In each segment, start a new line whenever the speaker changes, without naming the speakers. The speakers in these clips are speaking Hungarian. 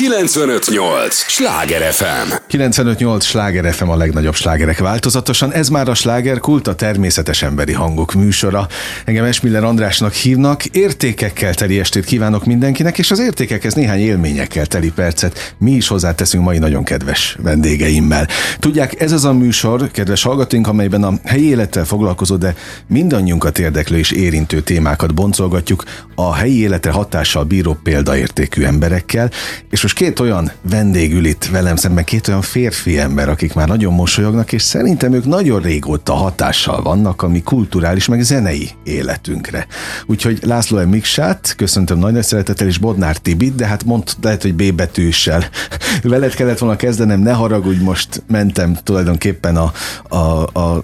958! Sláger FM!
958! Sláger FM a legnagyobb slágerek változatosan. Ez már a slágerkult, a természetes emberi hangok műsora. Engem Esmiller Andrásnak hívnak. Értékekkel teli estét kívánok mindenkinek, és az értékekhez néhány élményekkel teli percet mi is hozzáteszünk mai nagyon kedves vendégeimmel. Tudják, ez az a műsor, kedves hallgatóink, amelyben a helyi élettel foglalkozó, de mindannyiunkat érdeklő és érintő témákat boncolgatjuk a helyi életre hatással bíró példaértékű emberekkel, és most két olyan vendég ül itt velem szemben, két olyan férfi ember, akik már nagyon mosolyognak, és szerintem ők nagyon régóta hatással vannak a mi kulturális, meg zenei életünkre. Úgyhogy László M. Miksát, köszöntöm nagy, nagy szeretettel, és Bodnár Tibit, de hát mond, lehet, hogy B betűssel. Veled kellett volna kezdenem, ne haragudj, most mentem tulajdonképpen a, a, a,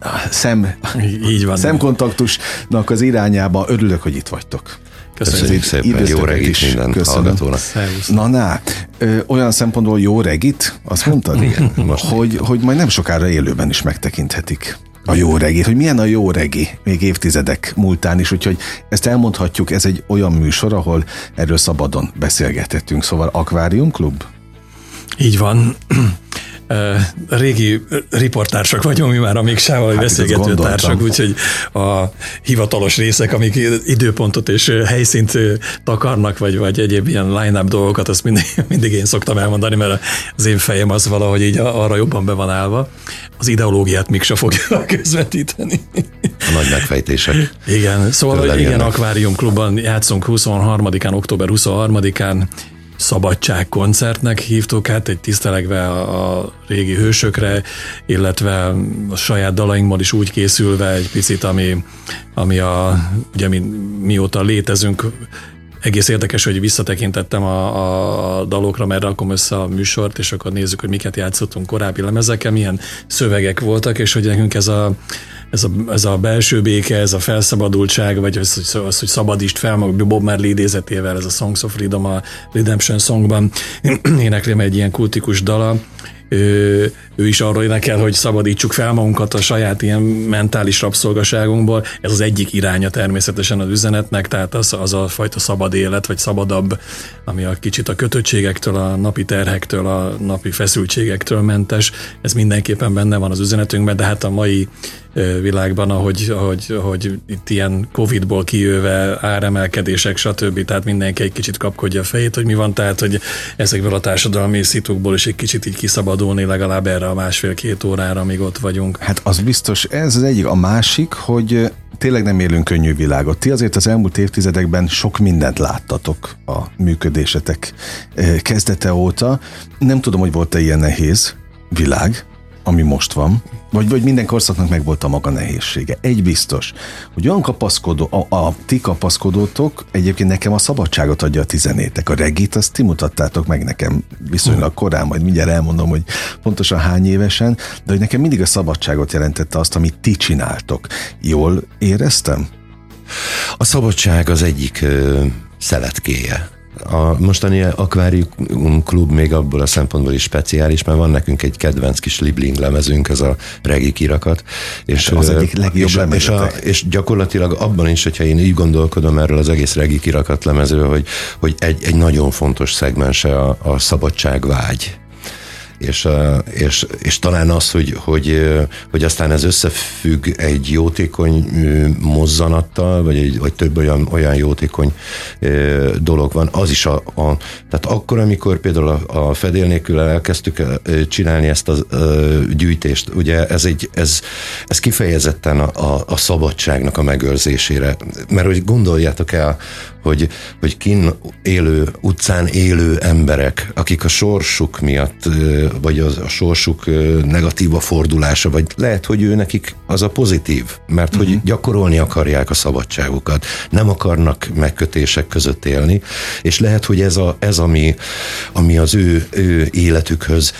a szem,
Így van.
szemkontaktusnak az irányába. Örülök, hogy itt vagytok.
Köszönjük szépen, jó
is.
minden
Köszönöm.
hallgatónak.
Szervusz.
Na, na, ö, olyan szempontból jó regit, azt mondtad? Igen,
most
hogy, hogy majd nem sokára élőben is megtekinthetik a jó regit, hogy milyen a jó regi, még évtizedek múltán is, úgyhogy ezt elmondhatjuk, ez egy olyan műsor, ahol erről szabadon beszélgethetünk, szóval Aquarium Klub?
Így van. Régi riportársak vagyunk mi már a Miksával,
Hát
beszélgető társak, úgyhogy a hivatalos részek, amik időpontot és helyszínt takarnak, vagy, vagy egyéb ilyen line-up dolgokat, azt mindig, mindig én szoktam elmondani, mert az én fejem az valahogy így arra jobban be van állva. Az ideológiát Miksa fogja közvetíteni.
a nagy megfejtések.
Igen, szóval igen. Akvárium Klubban játszunk 23-án, október 23-án, Szabadság koncertnek hívtuk hát, egy tisztelegve a, a régi hősökre, illetve a saját dalainkból is úgy készülve egy picit, ami, ami a, ugye mi, mióta létezünk, egész érdekes, hogy visszatekintettem a, a dalokra, mert rakom össze a műsort, és akkor nézzük, hogy miket játszottunk korábbi lemezeken, milyen szövegek voltak, és hogy nekünk ez a, ez a, ez a belső béke, ez a felszabadultság, vagy az, hogy, az, hogy szabadítsd fel magad Bob Marley idézetével, ez a Songs of Freedom a Redemption Songban éneklem egy ilyen kultikus dala, ő, ő is arról énekel, hogy szabadítsuk fel magunkat a saját ilyen mentális rabszolgaságunkból. Ez az egyik iránya természetesen az üzenetnek, tehát az, az a fajta szabad élet, vagy szabadabb, ami a kicsit a kötöttségektől, a napi terhektől, a napi feszültségektől mentes. Ez mindenképpen benne van az üzenetünkben, de hát a mai világban, ahogy, ahogy, ahogy itt ilyen Covid-ból kijöve áremelkedések, stb. Tehát mindenki egy kicsit kapkodja a fejét, hogy mi van, tehát hogy ezekből a társadalmi szitukból is egy kicsit így kiszabadulni legalább erre a másfél-két órára, amíg ott vagyunk.
Hát az biztos, ez az egyik. A másik, hogy tényleg nem élünk könnyű világot. Ti azért az elmúlt évtizedekben sok mindent láttatok a működésetek kezdete óta. Nem tudom, hogy volt-e ilyen nehéz világ, ami most van, vagy, vagy minden korszaknak meg volt a maga nehézsége. Egy biztos, hogy olyan kapaszkodó, a, a ti kapaszkodótok egyébként nekem a szabadságot adja a tizenétek. A regit, azt ti mutattátok meg nekem viszonylag korán, majd mindjárt elmondom, hogy pontosan hány évesen, de hogy nekem mindig a szabadságot jelentette azt, amit ti csináltok. Jól éreztem?
A szabadság az egyik ö, szeletkéje. A mostani Aquarium Klub még abból a szempontból is speciális, mert van nekünk egy kedvenc kis libling lemezünk, ez a regi kirakat. És,
Hát az egyik legjobb
és, és, a, és gyakorlatilag abban is, hogyha én így gondolkodom erről az egész regi kirakat lemezről, hogy, hogy egy, egy nagyon fontos szegmense a, a szabadságvágy. És, és, és talán az, hogy, hogy, hogy aztán ez összefügg egy jótékony mozzanattal, vagy, egy, vagy több olyan, olyan jótékony dolog van, az is a, a tehát akkor, amikor például a, a fedél nélkül elkezdtük csinálni ezt a gyűjtést, ugye ez, egy, ez, ez kifejezetten a, a, a szabadságnak a megőrzésére, mert hogy gondoljátok el, hogy, hogy kin élő, utcán élő emberek, akik a sorsuk miatt, vagy az, a sorsuk negatíva fordulása, vagy lehet, hogy ő nekik az a pozitív, mert hogy gyakorolni akarják a szabadságukat, nem akarnak megkötések között élni, és lehet, hogy ez, a, ez ami, ami az ő, ő életükhöz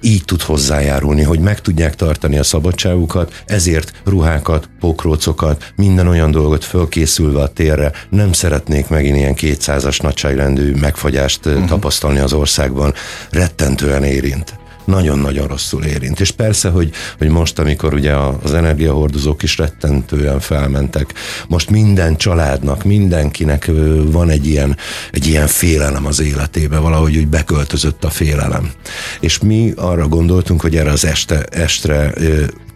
így tud hozzájárulni, hogy meg tudják tartani a szabadságukat, ezért ruhákat, pokrócokat, minden olyan dolgot fölkészülve a térre nem szeretnék megint ilyen 200-as nagyságrendű megfagyást uh-huh. tapasztalni az országban. Rettentően érint. nagyon-nagyon rosszul érint. És persze, hogy, hogy most, amikor ugye az energiahordozók is rettentően felmentek, most minden családnak, mindenkinek van egy ilyen, egy ilyen félelem az életébe, valahogy úgy beköltözött a félelem. És mi arra gondoltunk, hogy erre az este, estre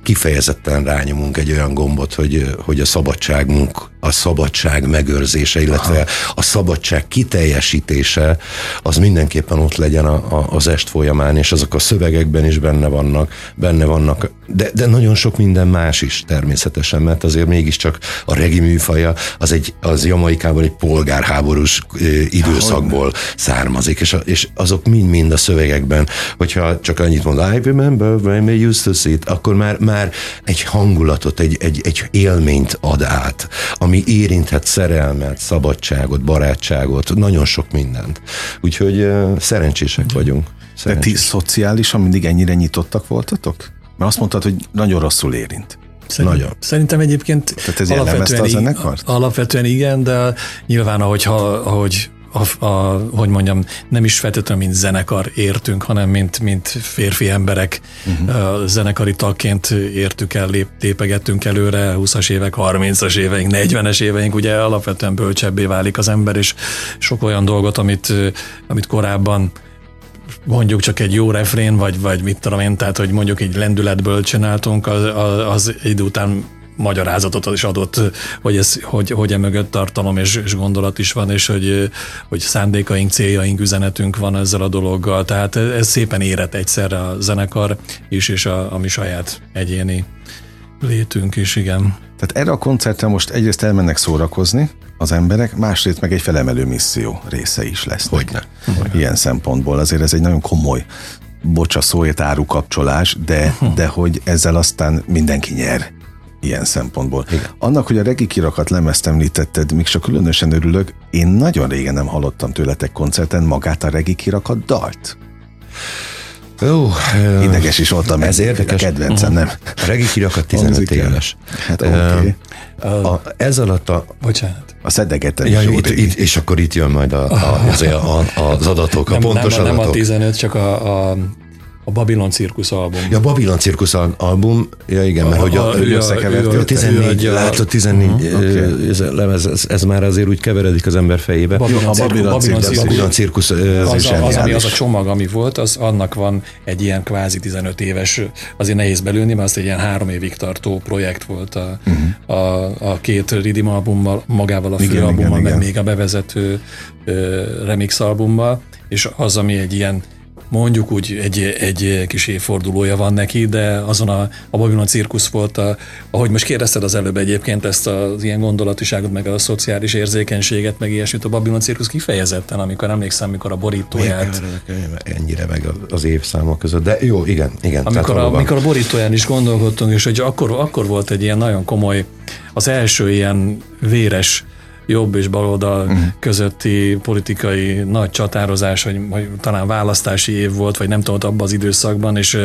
kifejezetten rányomunk egy olyan gombot, hogy, hogy a szabadságunk, a szabadság megőrzése, illetve Aha. a szabadság kiteljesítése az mindenképpen ott legyen a, a, az est folyamán, és azok a szövegekben is benne vannak, benne vannak, de, de nagyon sok minden más is természetesen, mert azért mégiscsak a regi műfaja az egy, az Jamaikában egy polgárháborús időszakból származik, és, a, és azok mind-mind a szövegekben, hogyha csak annyit mond, I remember when we used to sit, akkor már már egy hangulatot, egy, egy, egy élményt ad át, ami érinthet szerelmet, szabadságot, barátságot, nagyon sok mindent. Úgyhogy szerencsések vagyunk.
Szerencsés. De ti szociálisan mindig ennyire nyitottak voltatok? Mert azt mondtad, hogy nagyon rosszul érint.
Szerint, Nagyon. Szerintem egyébként
Tehát ez alapvetően, a zenekart?
alapvetően igen, de nyilván ahogy, ha, ahogy a, a, hogy mondjam, nem is feltétlenül mint zenekar értünk, hanem mint, mint férfi emberek uh-huh. zenekari tagként értük el, lép, tépegettünk előre, 20-as évek, 30-as éveink, 40-es éveink, ugye alapvetően bölcsebbé válik az ember, és sok olyan dolgot, amit, amit korábban mondjuk csak egy jó refrén, vagy, vagy mit tudom én, tehát hogy mondjuk egy lendületből csináltunk, az, az, az idő után magyarázatot is adott, hogy, ez, hogy, hogy emögött tartalom és, és gondolat is van, és hogy, hogy szándékaink, céljaink, üzenetünk van ezzel a dologgal. Tehát ez szépen érett egyszerre a zenekar is, és a, a mi saját egyéni létünk is, igen.
Tehát erre a koncertre most egyrészt elmennek szórakozni az emberek, másrészt meg egy felemelő misszió része is lesz.
Hogyne.
Ilyen szempontból azért ez egy nagyon komoly bocsa szóért áru kapcsolás, de, de hogy ezzel aztán mindenki nyer ilyen szempontból. Igen. Annak, hogy a regi kirakat lemezt említetted, még csak különösen örülök, én nagyon régen nem hallottam tőletek koncerten magát a regi kirakat dalt.
Ó,
Ideges is voltam.
Ez érdekes.
A kedvencem, nem?
A regi kirakat 15 éves.
Hát oké. Okay.
A, ez alatt a...
Bocsánat.
A szedegetem
ja, itt, itt, és akkor itt jön majd a, a, az, a, az adatok, a
nem,
pontos
nem,
adatok.
Nem a 15, csak a, a a Babylon Cirkusz album.
Ja, Babylon Cirkusz album, ja igen, mert a, hogy a, a, ő
összekeverték.
14, látod, 14 uh-huh, okay. ez, lemez, ez, ez, már azért úgy keveredik az ember fejébe.
Babylon, a Babylon, Cirkusz.
Az,
az, a, az, ami az a csomag, ami volt, az annak van egy ilyen kvázi 15 éves, azért nehéz belülni, mert az egy ilyen három évig tartó projekt volt a, uh-huh. a, a két Ridim albummal, magával a főalbummal, meg igen. még a bevezető remix albummal, és az, ami egy ilyen mondjuk úgy egy, egy kis évfordulója van neki, de azon a, a Babylon cirkusz volt, a, ahogy most kérdezted az előbb egyébként ezt az ilyen gondolatiságot, meg a szociális érzékenységet, meg ilyesmit, a Babylon cirkusz kifejezetten, amikor emlékszem, amikor a borítóját...
Ennyire meg az évszámok között, de jó, igen, igen.
Amikor, a, amikor a borítóján is gondolkodtunk, és hogy akkor, akkor volt egy ilyen nagyon komoly, az első ilyen véres jobb és baloldal uh-huh. közötti politikai nagy csatározás, vagy, vagy talán választási év volt, vagy nem tudom, abban az időszakban, és,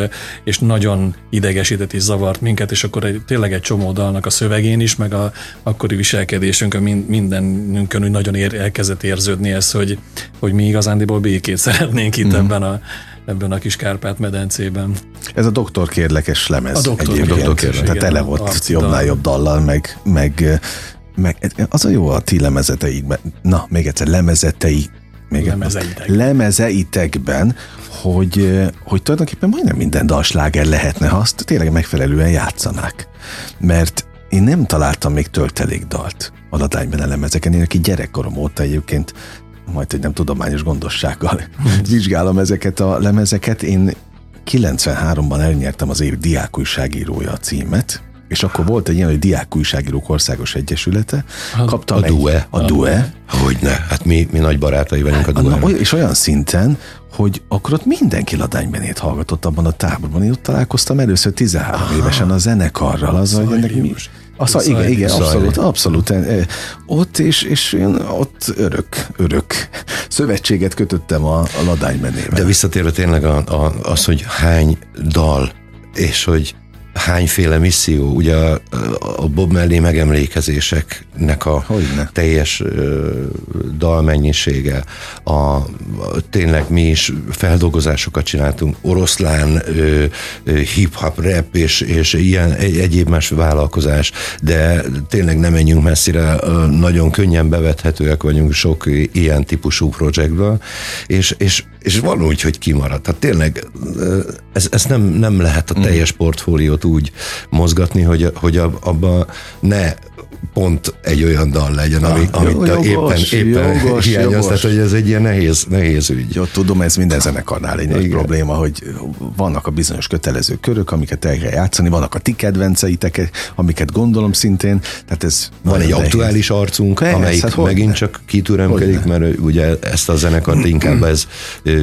és nagyon idegesített és zavart minket, és akkor egy, tényleg egy csomó dalnak a szövegén is, meg a akkori viselkedésünkön, mindenünkön úgy nagyon ér, elkezdett érződni ez, hogy, hogy mi igazándiból békét szeretnénk itt uh-huh. ebben a ebben a kis Kárpát-medencében.
Ez a doktor kérlekes lemez.
A doktor, egyébként.
doktor kérlek. Tehát tele volt jobbnál jobb dallal, meg, meg meg az a jó a ti lemezeteikben, na, még egyszer, lemezetei, még
Lemezeitek.
lemezeitekben, hogy, hogy tulajdonképpen majdnem minden dalsláger lehetne, ha azt tényleg megfelelően játszanák. Mert én nem találtam még töltelék dalt a ladányban a lemezeken. Én aki gyerekkorom óta egyébként majd, hogy nem tudományos gondossággal vizsgálom ezeket a lemezeket. Én 93-ban elnyertem az év diákújságírója a címet, és akkor volt egy ilyen, hogy Diák Újságírók Országos Egyesülete.
Kaptam a DUE.
A DUE.
Hogyne, hát mi, mi nagy barátai vagyunk a DUE.
És olyan szinten, hogy akkor ott mindenki ladánybenét hallgatott abban a táborban. Én ott találkoztam először 13 Aha. évesen a zenekarral, az, hogy ennek mi... Igen, igen, abszolút, abszolút. E, ott, és, és én ott örök, örök szövetséget kötöttem a, a ladánybenével.
De visszatérve tényleg a, a, az, hogy hány dal, és hogy hányféle misszió, ugye a, a Bob Mellé megemlékezéseknek a
Hogyne.
teljes dalmennyisége, a, a, tényleg mi is feldolgozásokat csináltunk, oroszlán, ö, ö, hip-hop, rap és, és ilyen egy, egyéb más vállalkozás, de tényleg nem menjünk messzire, nagyon könnyen bevethetőek vagyunk sok ilyen típusú projektből, és, és, és van úgy, hogy kimarad. Tehát tényleg ez, ez nem, nem lehet a teljes portfóliót úgy mozgatni, hogy, hogy abba ne pont egy olyan dal legyen, ami,
Ah,
amit
jogos,
éppen, éppen
jogos,
hiányoz,
jogos.
tehát hogy ez egy ilyen nehéz, nehéz ügy.
Jó, tudom, ez minden zenekarnál egy nagy
Igen.
probléma, hogy vannak a bizonyos kötelező körök, amiket el kell játszani, vannak a ti kedvenceitek, amiket gondolom szintén, tehát ez
Van egy
nehéz.
aktuális arcunk,
Persze,
amelyik
hát
megint csak kitüremkedik,
Hogyne.
mert ugye ezt a zenekart inkább ez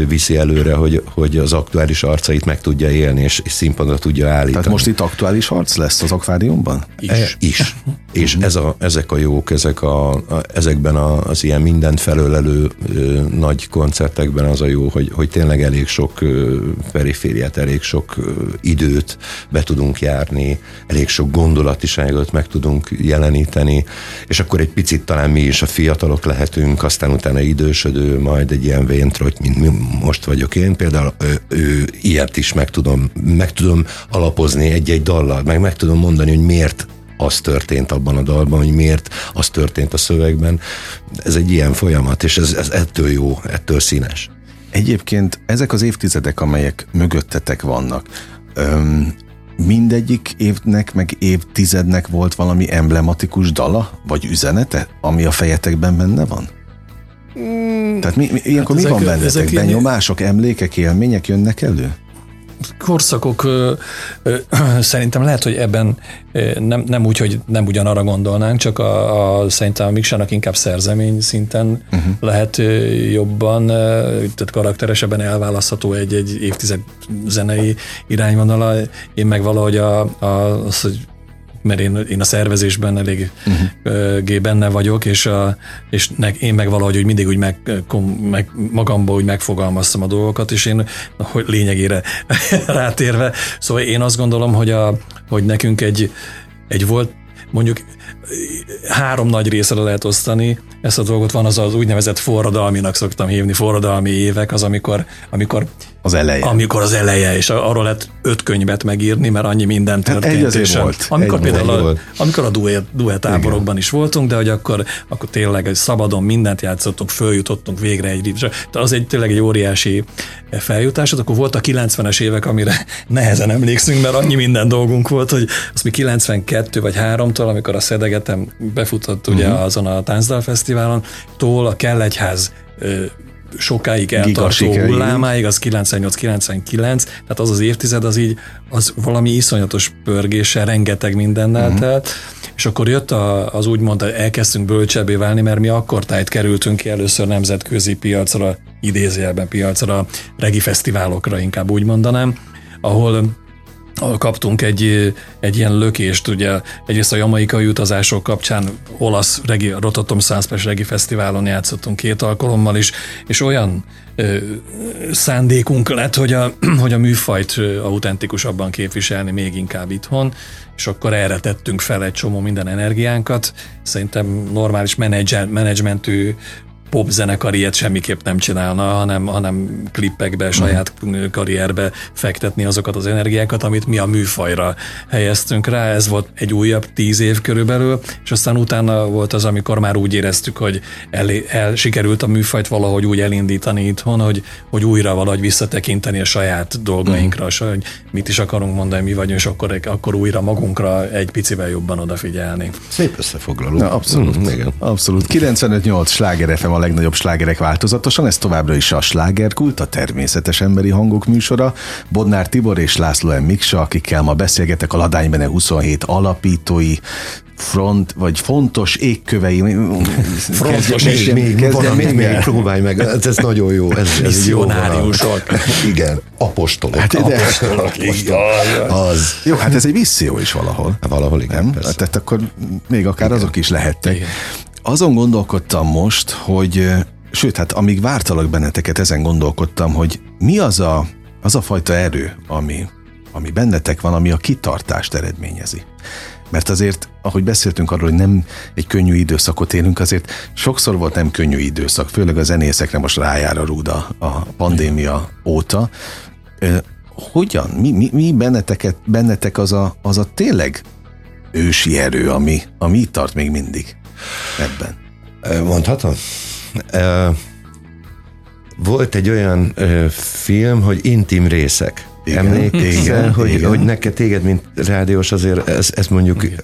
viszi előre, hogy, hogy az aktuális arcait meg tudja élni, és, és színpadra tudja állítani.
Tehát most itt aktuális harc lesz az akváriumban?
Is.
E, is. És ez a, ezek a jók, ezek a, a, ezekben a, az ilyen mindent felölelő ö, nagy koncertekben az a jó, hogy, hogy tényleg elég sok ö, perifériát, elég sok ö, időt be tudunk járni, elég sok gondolatiságot meg tudunk jeleníteni, és akkor egy picit talán mi is a fiatalok lehetünk, aztán utána idősödő, majd egy ilyen véntrojt, mint mi most vagyok én, például ő, ő ilyet is meg tudom, meg tudom alapozni egy-egy dallal, meg meg tudom mondani, hogy miért az történt abban a dalban, hogy miért az történt a szövegben. Ez egy ilyen folyamat, és ez, ez ettől jó, ettől színes.
Egyébként ezek az évtizedek, amelyek mögöttetek vannak, öm, mindegyik évnek, meg évtizednek volt valami emblematikus dala, vagy üzenete, ami a fejetekben benne van? Tehát mi, mi, ilyenkor
Hát
mi van
ezek-
bennetek?
ezek
Benyomások, emlékek, élmények jönnek elő?
Korszakok ö, ö, szerintem lehet, hogy ebben nem, nem úgy, hogy nem ugyanarra gondolnánk, csak a, a szerintem a Miksának inkább szerzemény szinten uh-huh. lehet jobban, tehát karakteresebben elválasztható egy-egy évtized zenei irányvonala. Én meg valahogy a, a, az, hogy mert én, én a szervezésben elég uh-huh. benne vagyok, és, a, és ne, én meg valahogy úgy mindig úgy meg, kom, meg magamba úgy megfogalmaztam a dolgokat, és én hogy lényegére rátérve, szóval én azt gondolom, hogy, a, hogy nekünk egy, egy volt, mondjuk három nagy részre lehet osztani ezt a dolgot. Van az az úgynevezett forradalminak szoktam hívni, forradalmi évek, az amikor, amikor
Az eleje.
amikor az eleje, és arról lehet öt könyvet megírni, mert annyi minden történt.
egy
és a-
volt.
Amikor
Egy
például a,
volt.
amikor a duett, duett táborokban is voltunk, de hogy akkor, akkor tényleg egy szabadon mindent játszottunk, följutottunk végre egy ripsre. Az egy tényleg egy óriási feljutás. Akkor volt a 90-es évek, amire nehezen emlékszünk, mert annyi minden dolgunk volt, hogy az mi 92 vagy 3-tól, amikor a Szedegetem befutott ugye uh-huh. azon a Táncdal Fesztiválon, tól a Kellegyház sokáig eltartó hullámáig, az 98-99, tehát az az évtized az így, az valami iszonyatos pörgéssel, rengeteg mindennel uh-huh. telt, és akkor jött a, az úgymond, elkezdtünk bölcsebbé válni, mert mi akkor tájt kerültünk ki először nemzetközi piacra, idézőjelben piacra, regi fesztiválokra inkább úgy mondanám, ahol kaptunk egy, egy ilyen lökést, ugye egyrészt a jamaikai utazások kapcsán olasz regi, Rototom Sanspes Regi Fesztiválon játszottunk két alkalommal is, és olyan ö, szándékunk lett, hogy a, hogy a műfajt autentikusabban képviselni még inkább itthon, és akkor erre tettünk fel egy csomó minden energiánkat. Szerintem normális menedzser, menedzsmentű popzenekar ilyet semmiképp nem csinálna, hanem, hanem klippekbe, saját karrierbe fektetni azokat az energiákat, amit mi a műfajra helyeztünk rá. Ez volt egy újabb tíz év körülbelül, és aztán utána volt az, amikor már úgy éreztük, hogy el, el sikerült a műfajt valahogy úgy elindítani itthon, hogy, hogy újra valahogy visszatekinteni a saját dolgainkra, mm. hogy mit is akarunk mondani, mi vagyunk, és akkor, akkor újra magunkra egy picivel jobban odafigyelni.
Szép összefoglaló.
Na, abszolút.
Mm, igen.
Abszolút. 95-8 sláger FM a legnagyobb slágerek változatosan, ez továbbra is a slágerkult, a természetes emberi hangok műsora. Bodnár Tibor és László M. Miksa, akikkel ma beszélgetek a Ladánybene 27 alapítói, front, vagy fontos égkövei.
Frontos és
Még,
kezdjem
van, még,
még
próbálj meg, ez, ez nagyon jó. Ez, ez jó. Igen, apostolok.
Hát ide-
apostolok, apostolok. Az.
Jó, hát ez egy misszió is valahol.
Valahol igen,
Nem?
persze.
Tehát akkor még akár igen. azok is lehettek.
Igen.
Azon gondolkodtam most, hogy sőt, hát amíg vártalak benneteket, ezen gondolkodtam, hogy mi az a, az a fajta erő, ami ami bennetek van, ami a kitartást eredményezi. Mert azért, ahogy beszéltünk arról, hogy nem egy könnyű időszakot élünk, azért sokszor volt nem könnyű időszak, főleg a zenészekre most rájár a rúda a pandémia óta. Hogyan? Mi, mi, mi benneteket, bennetek az a, az a tényleg ősi erő, ami, ami itt tart még mindig ebben?
Mondhatom? Volt egy olyan film, hogy intim részek. Igen, Emlékszel, igen, hogy, igen. hogy neked téged, mint rádiós azért ez, ez mondjuk igen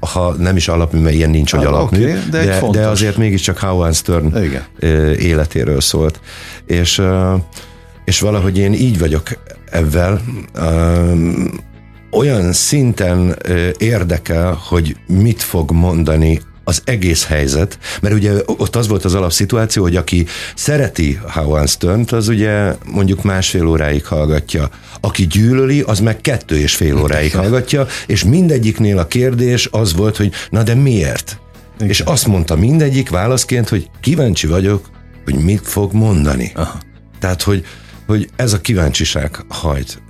ha nem is alapmű, mert ilyen nincs, hogy ah, alapmű, okay, de, de, de azért mégiscsak Howard Stern Igen. életéről szólt. És, és valahogy én így vagyok ebben, olyan szinten érdekel, hogy mit fog mondani az egész helyzet, mert ugye ott az volt az alapszituáció, hogy aki szereti Howard stern az ugye mondjuk másfél óráig hallgatja. Aki gyűlöli, az meg kettő és fél óráig hallgatja, és mindegyiknél a kérdés az volt, hogy na de miért? Igen. És azt mondta mindegyik válaszként, hogy kíváncsi vagyok, hogy mit fog mondani. Aha. Tehát, hogy hogy ez a kíváncsiság hajt.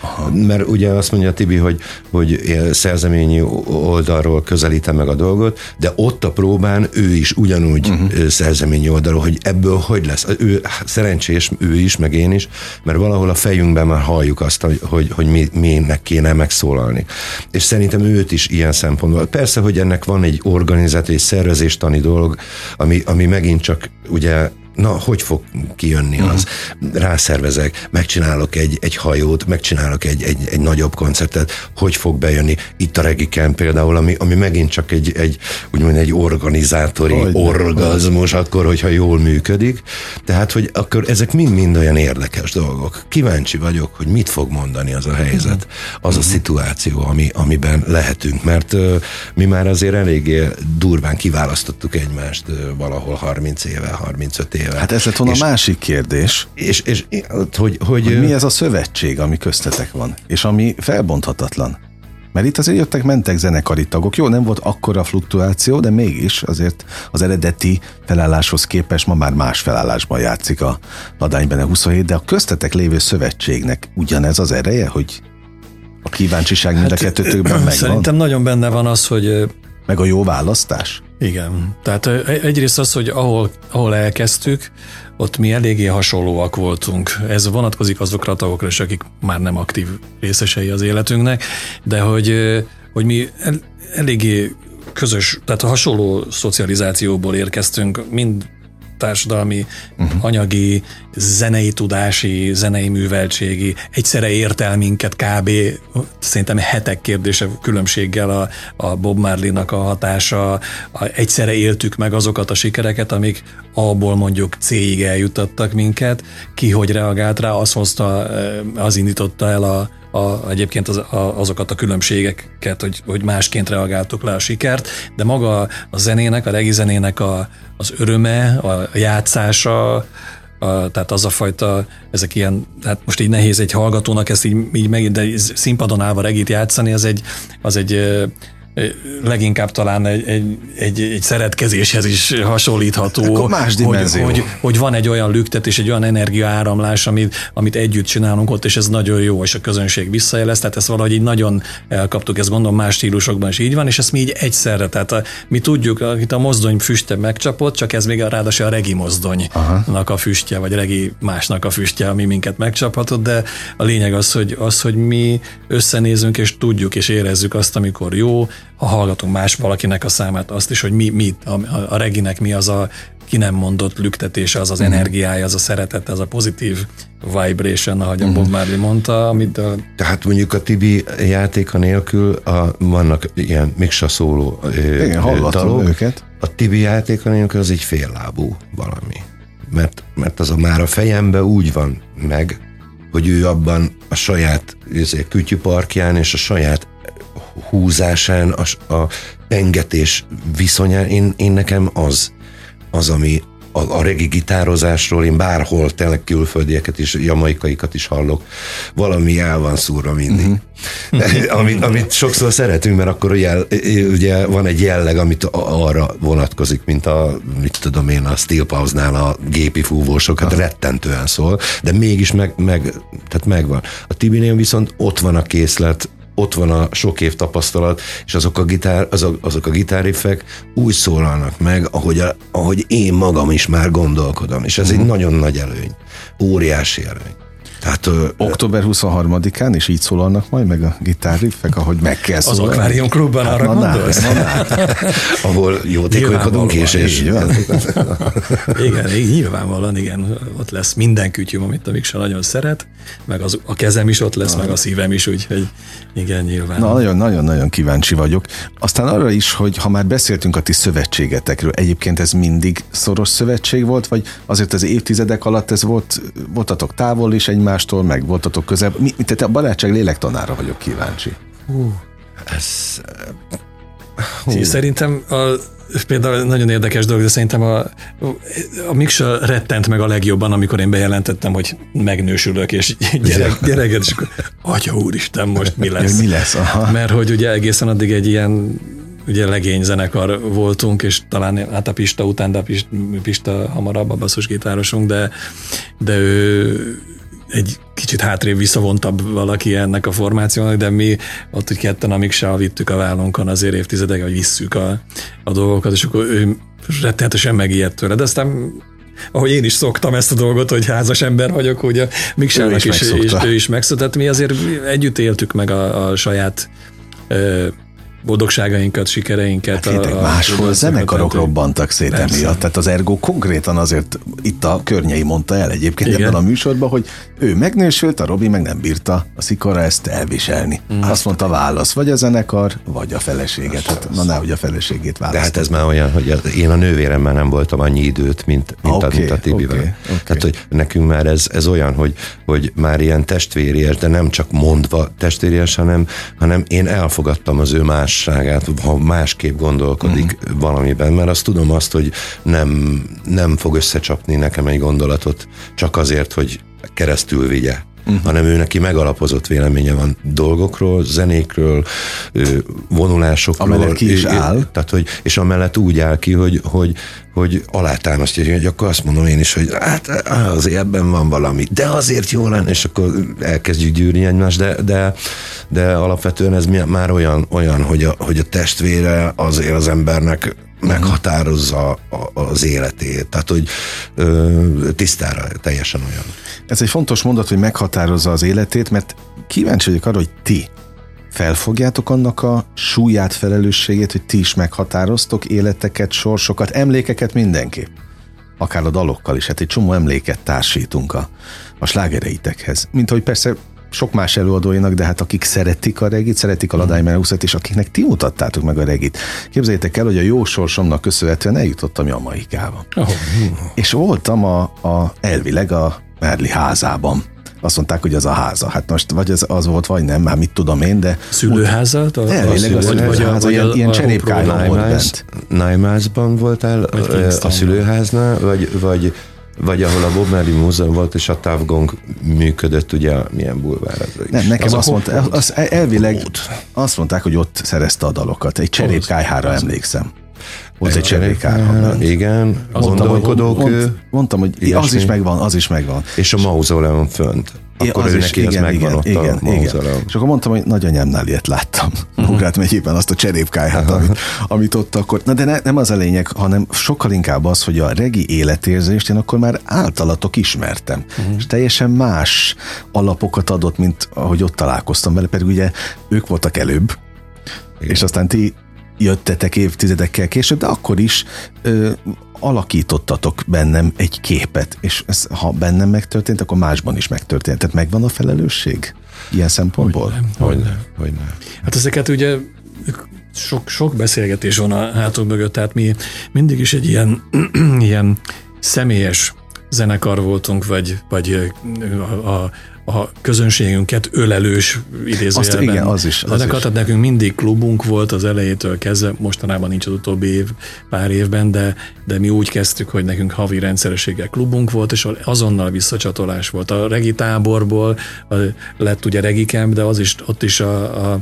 Aha. Mert ugye azt mondja Tibi, hogy, hogy szerzeményi oldalról közelítem meg a dolgot, de ott a próbán ő is ugyanúgy uh-huh. szerzeményi oldalról, hogy ebből hogy lesz. Ő szerencsés, ő is, meg én is, mert valahol a fejünkben már halljuk azt, hogy, hogy, hogy mi, minek kéne megszólalni. És szerintem őt is ilyen szempontból. Persze, hogy ennek van egy organizát, egy szervezéstani dolog, ami, ami megint csak ugye na, hogy fog kijönni az? Uh-huh. Rászervezek, megcsinálok egy, egy hajót, megcsinálok egy, egy, egy nagyobb koncertet, hogy fog bejönni? Itt a Regicamp például, ami, ami megint csak egy, egy úgymond egy organizátori hogy orgazmus, hogy. akkor, hogyha jól működik. Tehát, hogy akkor ezek mind-mind olyan érdekes dolgok. Kíváncsi vagyok, hogy mit fog mondani az a helyzet, uh-huh. az uh-huh. a szituáció, ami, amiben lehetünk, mert uh, mi már azért eléggé durván kiválasztottuk egymást uh, valahol 30 éve, 35 éve.
Hát ez lett volna a másik kérdés.
És, és hogy, hogy,
hogy mi ez a szövetség, ami köztetek van, és ami felbonthatatlan. Mert itt azért jöttek, mentek zenekari tagok. Jó, nem volt akkora fluktuáció, de mégis azért az eredeti felálláshoz képest ma már más felállásban játszik a Ladánybene 27, de a köztetek lévő szövetségnek ugyanez az ereje, hogy a kíváncsiság mind hát, a kettőtökben megvan?
Szerintem nagyon benne van az, hogy
meg a jó választás?
Igen. Tehát egyrészt az, hogy ahol, ahol elkezdtük, ott mi eléggé hasonlóak voltunk. Ez vonatkozik azokra a tagokra is, akik már nem aktív részesei az életünknek, de hogy, hogy mi el, eléggé közös, tehát hasonló szocializációból érkeztünk, mind társadalmi, uh-huh. anyagi, zenei tudási, zenei műveltségi, egyszerre értelminket kb. szerintem hetek kérdése különbséggel a, a Bob Marley-nak a hatása, a, egyszerre éltük meg azokat a sikereket, amik abból mondjuk C-ig eljutattak minket, ki hogy reagált rá, azt hozta, az indította el a, a, egyébként az, a, azokat a különbségeket, hogy, hogy másként reagáltuk le a sikert, de maga a zenének, a regi zenének a, az öröme, a játszása, a, tehát az a fajta, ezek ilyen, hát most így nehéz egy hallgatónak ezt így, így megint, de színpadon állva regit játszani, az egy, az egy leginkább talán egy, egy, egy, egy szeretkezéshez is hasonlítható.
Akkor más dimenzió.
Hogy, hogy, hogy van egy olyan lüktetés, egy olyan energiaáramlás, amit, amit együtt csinálunk ott, és ez nagyon jó, és a közönség visszajelez, tehát ezt valahogy így nagyon elkaptuk, ezt gondolom más stílusokban is így van, és ezt mi így egyszerre, tehát a, mi tudjuk, itt a mozdony füste megcsapott, csak ez még a, ráadásul a regi mozdonynak a füstje, vagy regi másnak a füstje, ami minket megcsaphatott, de a lényeg az, hogy, az, hogy mi összenézünk, és tudjuk, és érezzük azt, amikor jó, ha hallgatunk más valakinek a számát, azt is, hogy mi, mi a, a reginek mi az a ki nem mondott lüktetése, az az mm. energiája, az a szeretet, az a pozitív vibration, ahogy mm. a Bob Marley mondta, amit... A...
Tehát mondjuk a Tibi játéka nélkül a, vannak ilyen miksa szóló
Igen, dalok. őket.
A Tibi játéka nélkül az egy féllábú valami. Mert, mert az a már a fejembe úgy van meg, hogy ő abban a saját kütyüparkján és a saját húzásán, a, a pengetés viszonyán, én, én nekem az, az, ami, a, a regi gitározásról, én bárhol tényleg külföldieket is, jamaikaikat is hallok, valami el van szúrva mindig. Uh-huh. amit, amit sokszor szeretünk, mert akkor ugye, ugye van egy jelleg, amit arra vonatkozik, mint a, mit tudom én, a Steel Pause-nál a gépi fúvósok, hát rettentően szól, de mégis meg, meg, tehát megvan. A Tibinél viszont ott van a készlet, ott van a sok év tapasztalat, és azok a, gitár, azok, azok a gitárriffek úgy szólalnak meg, ahogy, a, ahogy én magam is már gondolkodom, és ez uh-huh. egy mhm. nagyon nagy előny, óriási előny.
Tehát, ö, Október 23-án is így szólalnak majd meg a gitárriffek, ahogy meg kell
szólalni. Az Aquarium Klubban hát, arra na, gondolsz? Na, na,
ahol jótékonykodunk és, és
igen, így nyilvánvalóan, igen, ott lesz minden kütyüm, amit a Miksa nagyon szeret, meg az, a kezem is ott lesz, na. meg a szívem is, úgyhogy igen, nyilván.
Na, nagyon-nagyon-nagyon kíváncsi vagyok. Aztán arra is, hogy ha már beszéltünk a ti szövetségetekről, egyébként ez mindig szoros szövetség volt, vagy azért az évtizedek alatt ez volt, voltatok távol is egymás egymástól, meg voltatok közel. Mi, tehát a barátság lélektanára vagyok kíváncsi. Hú, ez...
Hú. Szerintem a, például nagyon érdekes dolog, de szerintem a, a Miksa rettent meg a legjobban, amikor én bejelentettem, hogy megnősülök, és gyerek, gyereket, és akkor, atya úristen, most mi lesz?
mi lesz? Aha.
Mert hogy ugye egészen addig egy ilyen ugye legényzenekar voltunk, és talán hát a Pista után, de a Pista, Pista hamarabb a basszusgitárosunk, de, de ő, egy kicsit hátrébb visszavontabb valaki ennek a formációnak, de mi ott, hogy ketten, amíg se vittük a vállunkon azért évtizedek, hogy visszük a, a dolgokat, és akkor ő rettenetesen megijedt tőle. De aztán ahogy én is szoktam ezt a dolgot, hogy házas ember vagyok, ugye Mikselnek is, is, is, ő is megszokott. Mi azért együtt éltük meg a, a saját ö, boldogságainkat, sikereinket.
Hát a, a máshol zenekarok robbantak szét Persze. emiatt. Tehát az Ergo konkrétan azért itt a környei mondta el egyébként Igen. ebben a műsorban, hogy ő megnősült, a Robi meg nem bírta a szikora ezt elviselni. Mm. Azt mondta válasz, vagy a zenekar, vagy a feleséget. Hát, na nehogy a feleségét választ.
De hát ez már olyan, hogy én a nővéremmel nem voltam annyi időt, mint, mint, okay, a, mint a Tibivel. Okay, okay. Tehát, hogy nekünk már ez, ez olyan, hogy, hogy már ilyen testvéries, de nem csak mondva testvéries, hanem, hanem én elfogadtam az ő más másságát, ha másképp gondolkodik uh-huh. valamiben, mert azt tudom azt, hogy nem, nem fog összecsapni nekem egy gondolatot csak azért, hogy keresztül vigye uh-huh. hanem ő neki megalapozott véleménye van dolgokról, zenékről, vonulásokról.
Amellett ki is áll.
Tehát, hogy, és amellett úgy áll ki, hogy, hogy, hogy alátámasztja, hogy akkor azt mondom én is, hogy hát azért ebben van valami, de azért jó lenne, és akkor elkezdjük gyűrni egymást, de, de, de alapvetően ez már olyan, olyan hogy, a, hogy a testvére azért az embernek meghatározza az életét. Tehát, hogy tisztára teljesen olyan.
Ez egy fontos mondat, hogy meghatározza az életét, mert kíváncsi vagyok arra, hogy ti felfogjátok annak a súlyát, felelősségét, hogy ti is meghatároztok életeket, sorsokat, emlékeket mindenképp. Akár a dalokkal is, hát egy csomó emléket társítunk a, a slágereitekhez. Mint ahogy persze sok más előadóinak, de hát akik szeretik a regit, szeretik a mhm. Ladály Menuszet, és akiknek ti mutattátok meg a regit. Képzeljétek el, hogy a jó sorsomnak köszönhetően eljutottam Jamaikába. Oh. És voltam a, a elvileg a Merli házában. Azt mondták, hogy az a háza. Hát most vagy az, az volt, vagy nem, már mit tudom én, de...
Szülőháza?
A, elvileg a szülőháza, vagy, ilyen, ilyen cserépkájban volt bent.
Naimásban voltál a szülőháznál, vagy, vagy vagy ahol a Bob Marley Múzeum volt, és a Távgong működött, ugye milyen bulvár
ez Nem, nekem az azt mondta, az elvileg azt mondták, hogy ott szerezte a dalokat. Egy cserépkájhára emlékszem. Volt egy cserépkájhára.
Igen, gondolkodók
mond, Mondtam, hogy ilyesmi. az is megvan, az is megvan.
És a mauzoleum fönt. Akkor az ő neki igen, az megvan igen, ott igen, a igen.
És akkor mondtam, hogy nagyanyámnál ilyet láttam. Uh-huh. Ugrát megyében azt a cserépkáját, amit, amit ott akkor... Na de ne, nem az a lényeg, hanem sokkal inkább az, hogy a regi életérzést én akkor már általatok ismertem. Uh-huh. És teljesen más alapokat adott, mint ahogy ott találkoztam vele, pedig ugye ők voltak előbb, igen. és aztán ti jöttetek évtizedekkel később, de akkor is ö, alakítottatok bennem egy képet, és ez, ha bennem megtörtént, akkor másban is megtörtént. Tehát megvan a felelősség ilyen szempontból?
Hogy nem, hogy nem. Hát ezeket ugye sok, sok beszélgetés van a hátunk mögött, tehát mi mindig is egy ilyen, ilyen személyes zenekar voltunk, vagy, vagy a, a közönségünket ölelős idézőjelben.
Azt, igen, az is. Az
zenekar, is. Tehát nekünk mindig klubunk volt az elejétől kezdve, mostanában nincs az utóbbi év, pár évben, de, de mi úgy kezdtük, hogy nekünk havi rendszerességgel klubunk volt, és azonnal visszacsatolás volt. A regi táborból lett ugye regi camp, de az is, ott is a, a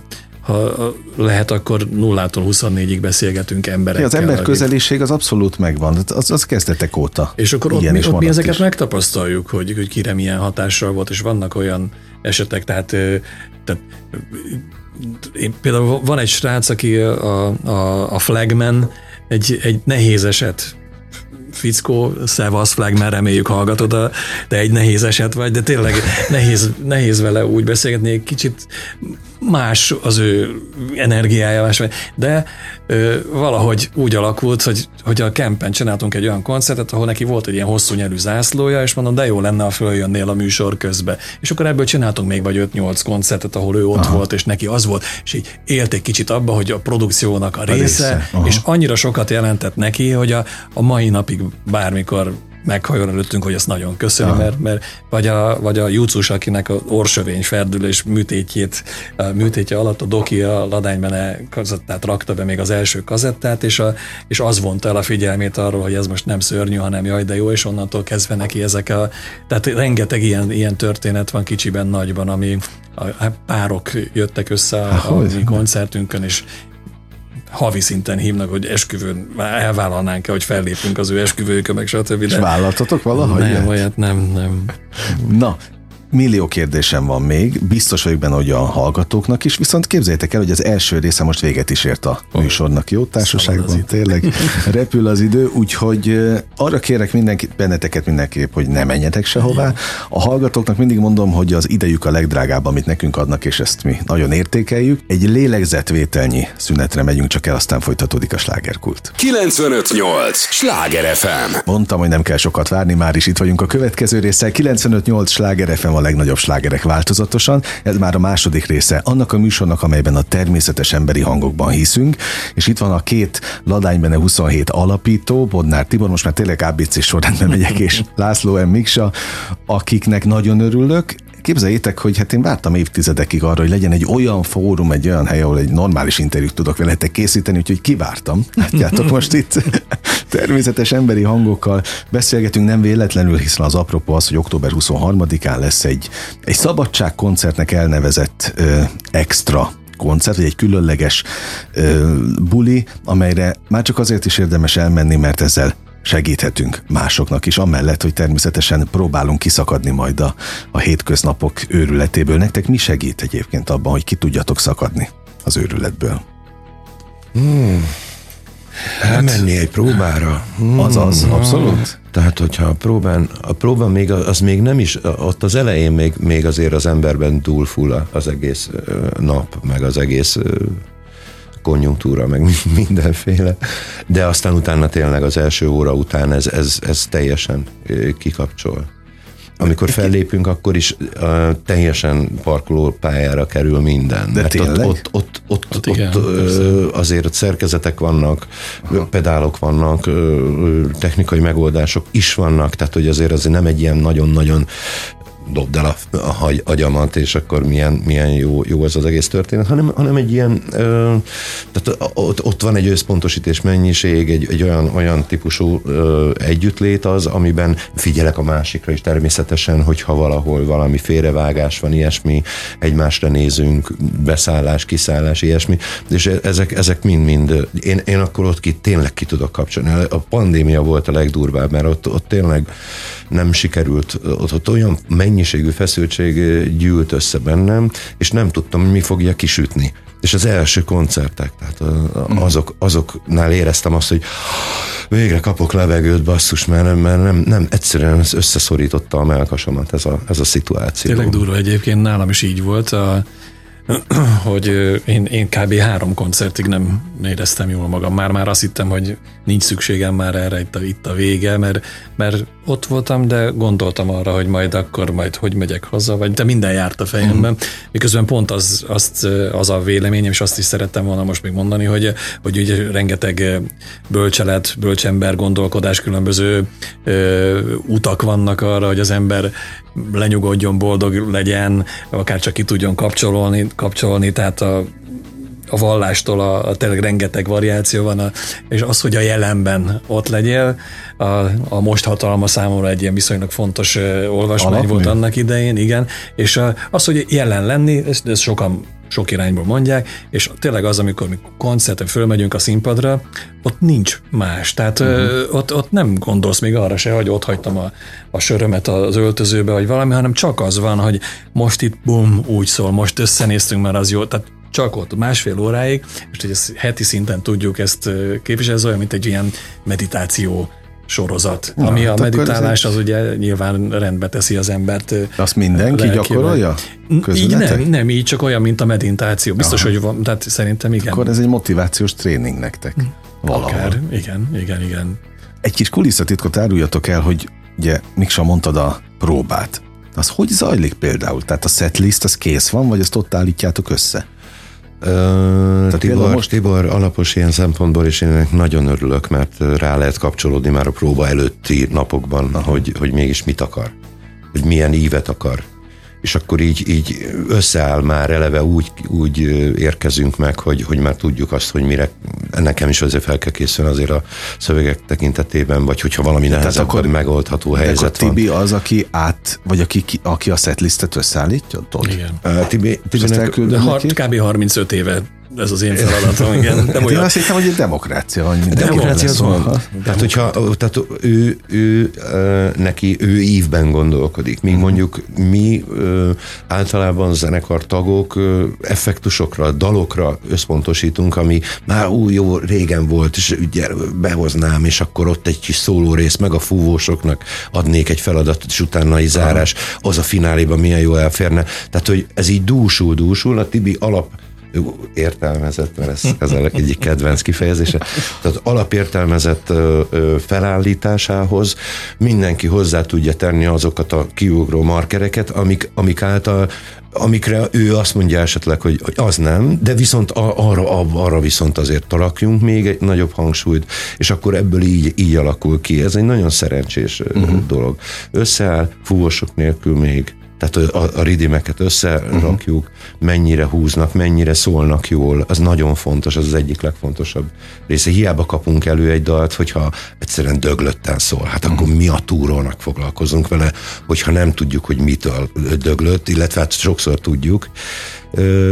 ha lehet, akkor nullától 24-ig beszélgetünk emberekkel.
Az ember közeliség az abszolút megvan, az, az kezdetek óta.
És akkor ott, mi, ott mi ezeket is. megtapasztaljuk, hogy, hogy kire milyen hatással volt, és vannak olyan esetek, tehát, tehát én, például van egy srác, aki a, a, a flagman, egy, egy nehéz eset fickó, szevasz flagman, reméljük hallgatod, de egy nehéz eset vagy, de tényleg nehéz, nehéz vele úgy beszélgetni, egy kicsit más az ő energiája, más, de ö, valahogy úgy alakult, hogy, hogy a Kempen csináltunk egy olyan koncertet, ahol neki volt egy ilyen hosszú nyelű zászlója, és mondom, de jó lenne, ha följönnél a műsor közbe. És akkor ebből csináltunk még vagy 5-8 koncertet, ahol ő ott Aha. volt, és neki az volt, és így élt egy kicsit abba, hogy a produkciónak a, a része, része. és annyira sokat jelentett neki, hogy a, a mai napig bármikor meghajol előttünk, hogy ezt nagyon köszönöm, mert, mert vagy a, vagy a Júcus, akinek a orsövény ferdülés műtétjét, műtétje alatt a doki a ladánymene kazettát rakta be még az első kazettát, és, a, és az vonta el a figyelmét arról, hogy ez most nem szörnyű, hanem jaj, de jó, és onnantól kezdve neki ezek a, tehát rengeteg ilyen, ilyen történet van kicsiben, nagyban, ami a, a párok jöttek össze a, a mi koncertünkön, és havi szinten hívnak, hogy esküvőn elvállalnánk-e, hogy fellépünk az ő esküvőjükön, meg stb.
És vállaltatok valahogy?
Nem, olyat nem, nem.
Na, Millió kérdésem van még, biztos vagyok benne, hogy a hallgatóknak is, viszont képzeljétek el, hogy az első része most véget is ért a műsornak. Jó társaságban, tényleg repül az idő, úgyhogy arra kérek mindenkit, benneteket mindenképp, hogy ne menjetek sehová. A hallgatóknak mindig mondom, hogy az idejük a legdrágább, amit nekünk adnak, és ezt mi nagyon értékeljük. Egy lélegzetvételnyi szünetre megyünk csak el, aztán folytatódik a slágerkult.
958! Sláger FM!
Mondtam, hogy nem kell sokat várni, már is itt vagyunk a következő része. 958! Sláger FM a legnagyobb slágerek változatosan. Ez már a második része annak a műsornak, amelyben a természetes emberi hangokban hiszünk, és itt van a két Ladánybene 27 alapító, Bodnár Tibor, most már tényleg ABC sorrendben megyek, és László M. Miksa, akiknek nagyon örülök, képzeljétek, hogy hát én vártam évtizedekig arra, hogy legyen egy olyan fórum, egy olyan hely, ahol egy normális interjút tudok veletek készíteni, úgyhogy kivártam. Látjátok most itt természetes emberi hangokkal beszélgetünk, nem véletlenül, hiszen az apropó az, hogy október 23-án lesz egy, egy szabadságkoncertnek elnevezett ö, extra koncert, egy különleges ö, buli, amelyre már csak azért is érdemes elmenni, mert ezzel segíthetünk másoknak is, amellett, hogy természetesen próbálunk kiszakadni majd a, a hétköznapok őrületéből. Nektek mi segít egyébként abban, hogy ki tudjatok szakadni az őrületből?
Hmm. Hát, menni egy próbára.
Hmm. Azaz, abszolút.
Tehát, hogyha a próbán, a próba még az még nem is, ott az elején még, még azért az emberben túlful az egész nap, meg az egész konjunktúra, meg mindenféle, de aztán utána tényleg az első óra után ez, ez, ez teljesen kikapcsol. Amikor fellépünk, akkor is uh, teljesen parkolópályára kerül minden.
De
mert
tényleg?
ott, ott, ott, ott, ott, igen, ott azért szerkezetek vannak, Aha. pedálok vannak, technikai megoldások is vannak, tehát hogy azért azért nem egy ilyen nagyon-nagyon dobd el a, a agyamat, és akkor milyen, milyen jó, jó ez az egész történet, hanem, hanem egy ilyen, ö, tehát ott, ott van egy összpontosítás mennyiség, egy, egy olyan, olyan típusú ö, együttlét az, amiben figyelek a másikra is természetesen, hogyha valahol valami félrevágás van, ilyesmi, egymásra nézünk, beszállás, kiszállás, ilyesmi, és e, ezek, ezek mind-mind, én, én akkor ott ki, tényleg ki tudok kapcsolni. A pandémia volt a legdurvább, mert ott, ott tényleg nem sikerült, ott, ott olyan mennyiségű feszültség gyűlt össze bennem, és nem tudtam, hogy mi fogja kisütni. És az első koncertek, tehát mhm. azok, azoknál éreztem azt, hogy végre kapok levegőt, basszus, mert mert nem, nem egyszerűen összeszorította a melkasomat ez a, ez a szituáció.
Tényleg durva egyébként, nálam is így volt. A, hogy én, én kb. három koncertig nem éreztem jól magam. Már-már azt hittem, hogy nincs szükségem már erre, itt a, itt a vége, mert, mert ott voltam, de gondoltam arra, hogy majd akkor majd hogy megyek haza, vagy de minden járt a fejemben. Uh-huh. Miközben pont az, azt, az a véleményem, és azt is szerettem volna most még mondani, hogy, hogy ugye rengeteg bölcselet, bölcsember gondolkodás, különböző ö, utak vannak arra, hogy az ember lenyugodjon, boldog legyen, akár csak ki tudjon kapcsolni, kapcsolni tehát a a vallástól a, a tényleg rengeteg variáció van, a, és az, hogy a jelenben ott legyél, a, a most hatalma számomra egy ilyen viszonylag fontos uh, olvasmány Alapmű. volt annak idején, igen, és a, az, hogy jelen lenni, ezt, ezt sokan sok irányból mondják, és tényleg az, amikor mi koncerten fölmegyünk a színpadra, ott nincs más. Tehát uh-huh. ö, ott, ott nem gondolsz még arra se, hogy ott hagytam a, a sörömet az öltözőbe, vagy valami, hanem csak az van, hogy most itt bum, úgy szól, most összenéztünk, mert az jó. Tehát csak ott másfél óráig, és hogy ezt heti szinten tudjuk ezt képviselni, ez olyan, mint egy ilyen meditáció sorozat, Na, ami a hát meditálás az ugye nyilván rendbe teszi az embert.
Azt mindenki lelkivel. gyakorolja?
Így nem, nem, így csak olyan, mint a meditáció. Biztos, Aha. hogy van, tehát szerintem igen.
Akkor ez egy motivációs tréning nektek. Hm.
Valahol. Akár, igen, igen, igen.
Egy kis kulisszatitkot áruljatok el, hogy ugye Miksa mondtad a próbát. Az hogy zajlik például? Tehát a setlist az kész van, vagy ezt ott állítjátok össze?
Uh, Tibor, most... Tibor alapos ilyen szempontból, és én ennek nagyon örülök, mert rá lehet kapcsolódni már a próba előtti napokban, hogy, hogy mégis mit akar, hogy milyen ívet akar és akkor így, így összeáll már eleve úgy, úgy érkezünk meg, hogy, hogy már tudjuk azt, hogy mire nekem is azért fel kell készülni azért a szövegek tekintetében, vagy hogyha valami nehezebb, akkor megoldható helyzet
akkor Tibi van. az, aki át, vagy aki, aki a setlistet összeállítja?
Igen. Uh, Tibi, Tibi kb. 35 éve ez az én feladatom, igen.
De olyan... Én azt hittem, hogy egy demokrácia van.
Demokrácia az van. Tehát, hogyha tehát ő, ő, ő, neki ő ívben gondolkodik, míg mhm. mondjuk mi általában zenekar tagok effektusokra, dalokra összpontosítunk, ami már új jó régen volt, és ugye behoznám, és akkor ott egy kis szóló rész, meg a fúvósoknak adnék egy feladatot, és utána egy zárás, az a fináléban milyen jó elférne. Tehát, hogy ez így dúsul, dúsul, a Tibi alap értelmezett, mert ez, ez a egyik kedvenc kifejezése, tehát alapértelmezett felállításához mindenki hozzá tudja tenni azokat a kiugró markereket, amik, amik által amikre ő azt mondja esetleg, hogy, hogy az nem, de viszont arra, arra viszont azért talakjunk még egy nagyobb hangsúlyt, és akkor ebből így, így alakul ki. Ez egy nagyon szerencsés uh-huh. dolog. Összeáll, fúvosok nélkül még tehát a, a ridimeket összerakjuk, uh-huh. mennyire húznak, mennyire szólnak jól, az nagyon fontos, az az egyik legfontosabb része. Hiába kapunk elő egy dalt, hogyha egyszerűen döglötten szól, hát uh-huh. akkor mi a túrónak foglalkozunk vele, hogyha nem tudjuk, hogy mitől döglött, illetve hát sokszor tudjuk,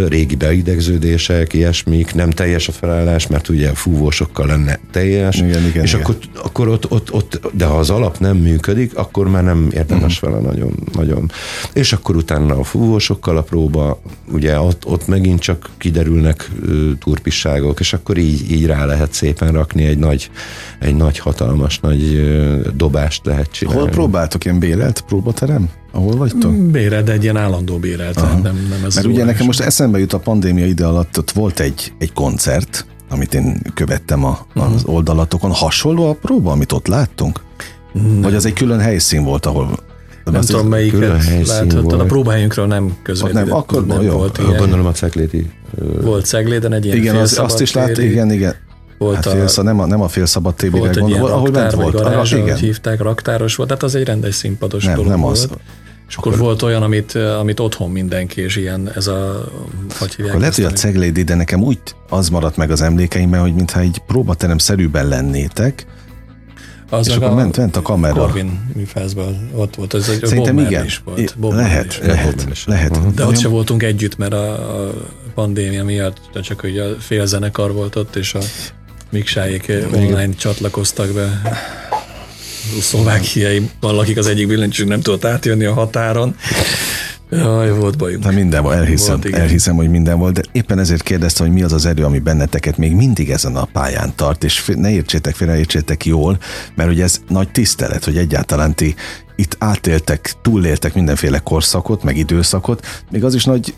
régi beidegződések, ilyesmik, nem teljes a felállás, mert ugye fúvósokkal lenne teljes, igen, igen, és igen. Akkor, akkor ott, ott, ott, de ha az alap nem működik, akkor már nem érdemes uh-huh. vele nagyon, nagyon. És akkor utána a fúvósokkal a próba, ugye ott, ott megint csak kiderülnek uh, turpisságok, és akkor így, így rá lehet szépen rakni egy nagy, egy nagy hatalmas, nagy dobást lehet csinálni.
Hol próbáltok ilyen bélelt próbaterem? Ahol vagytok?
Mm, bérelt, egy ilyen állandó bérelt. Nem, nem ez
Mert ugye nekem most eszembe jut a pandémia ide alatt, ott volt egy, egy koncert, amit én követtem a, uh-huh. az oldalatokon. Hasonló a próba, amit ott láttunk? Nem. Vagy az egy külön helyszín volt, ahol
nem tudom, melyiket láthattad. A próbájunkról nem közvetlenül.
Nem, akkor nem jó. volt
ilyen. Gondolom a Ceglédi.
Volt Cegléden egy ilyen
Igen, az, azt is lát, igen, igen. Volt hát a, nem, a, nem a félszabad tébire
gondolom, ahogy bent volt. Garázs, igen. hívták, raktáros volt, tehát az egy rendes színpados
nem,
dolog
nem
volt. És akkor, akkor volt olyan, amit, amit otthon mindenki, és ilyen ez a...
Hogy akkor lehet, hogy a Ceglédi, de nekem úgy az maradt meg az emlékeimben, hogy mintha egy próbaterem szerűben lennétek, az és akkor a ment, ment a kamera.
Corvin műfázban ott volt, ez egy
Szerintem igen. Is volt. Bob lehet, is. lehet, is. lehet. Uh-huh.
De ott se voltunk együtt, mert a, a pandémia miatt csak hogy a fél zenekar volt ott, és a Miksáék online csatlakoztak be szlovákiai lakik az egyik billentyűsünk nem tudott átjönni a határon. Jaj, volt bajunk.
Na minden volt, elhiszem, volt, elhiszem, hogy minden volt, de éppen ezért kérdezte, hogy mi az az erő, ami benneteket még mindig ezen a pályán tart, és ne értsétek félre, értsétek jól, mert ugye ez nagy tisztelet, hogy egyáltalán ti itt átéltek, túléltek mindenféle korszakot, meg időszakot, még az is nagy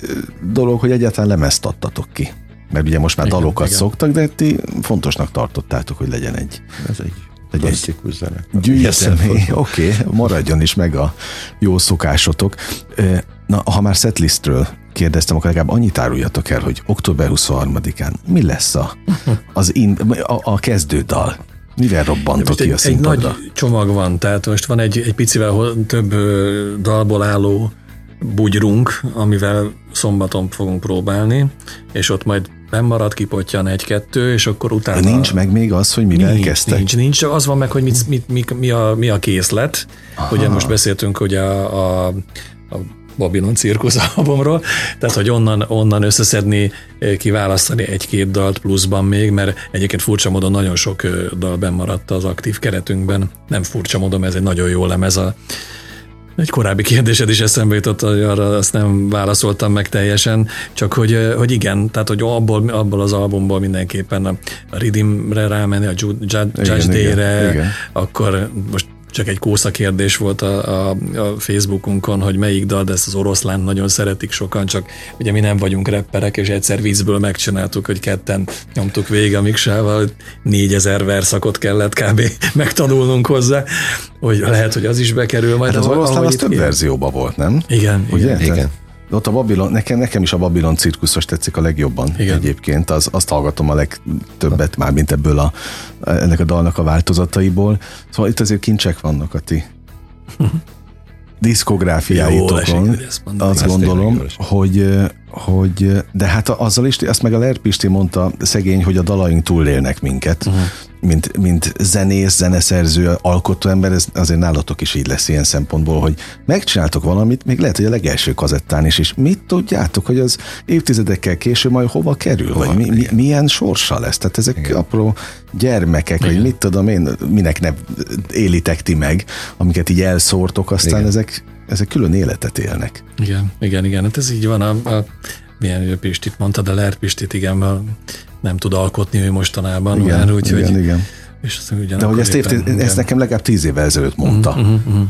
dolog, hogy egyáltalán lemezt adtatok ki. Mert ugye most már igen, dalokat igen. szoktak, de ti fontosnak tartottátok, hogy legyen egy.
Ez egy egy klasszikus zene.
Gyűjteni, oké, okay, maradjon is meg a jó szokásotok. Na, ha már setlistről kérdeztem, akkor legalább annyit áruljatok el, hogy október 23-án mi lesz a, az in, a, a kezdődal? Mivel robbantott ki a színpadra?
Egy nagy csomag van, tehát most van egy, egy picivel több dalból álló bugyrunk, amivel szombaton fogunk próbálni, és ott majd marad, kipottyan egy-kettő, és akkor utána...
De nincs meg még az, hogy mivel
nincs,
kezdtek?
Nincs, nincs, az van meg, hogy mit, mit, mit, mi, a, mi a készlet. Aha. Ugye most beszéltünk, hogy a, a, a Babylon cirkusz albumról, tehát hogy onnan, onnan összeszedni, kiválasztani egy-két dalt pluszban még, mert egyébként furcsa módon nagyon sok dal bemaradt az aktív keretünkben. Nem furcsa módon, ez egy nagyon jó lemez a egy korábbi kérdésed is eszembe jutott, hogy arra azt nem válaszoltam meg teljesen, csak hogy, hogy igen, tehát hogy abból, abból az albumból mindenképpen a Ridimre rámenni, a Judge, Day-re, akkor most csak egy kósza kérdés volt a, a, a Facebookunkon, hogy melyik dal, de ezt az oroszlán nagyon szeretik sokan, csak ugye mi nem vagyunk repperek, és egyszer vízből megcsináltuk, hogy ketten nyomtuk végig a miksával, négyezer verszakot kellett kb. megtanulnunk hozzá, hogy lehet, hogy az is bekerül majd.
Hát az oroszlán az több verzióban volt, nem?
Igen.
Ugye?
Igen.
igen. Ott a Babilon, nekem, nekem is a Babilon cirkuszos tetszik a legjobban Igen. egyébként, az, azt hallgatom a legtöbbet már, mint ebből a, ennek a dalnak a változataiból. Szóval itt azért kincsek vannak a ti diszkográfiáitokon. Azt gondolom, hogy, hogy, de hát azzal is, azt meg a Lerpisti mondta szegény, hogy a dalaink túlélnek minket. Uh-huh mint, mint zenész, zeneszerző, alkotó ember, ez azért nálatok is így lesz ilyen szempontból, hogy megcsináltok valamit, még lehet, hogy a legelső kazettán is, és mit tudjátok, hogy az évtizedekkel később majd hova kerül, hova vagy mi, mi, milyen sorsa lesz. Tehát ezek Igen. apró gyermekek, Igen. vagy mit tudom én, minek ne élitek ti meg, amiket így elszórtok, aztán Igen. ezek ezek külön életet élnek.
Igen, igen, igen. Hát ez így van. A, a milyen Pistit mondta, de Lert Pistit, igen, nem tud alkotni ő mostanában.
Igen, már, úgy, igen, hogy, igen. És De hogy ezt, éppen, ezt nekem legalább tíz évvel ezelőtt mondta. Uh-huh, uh-huh.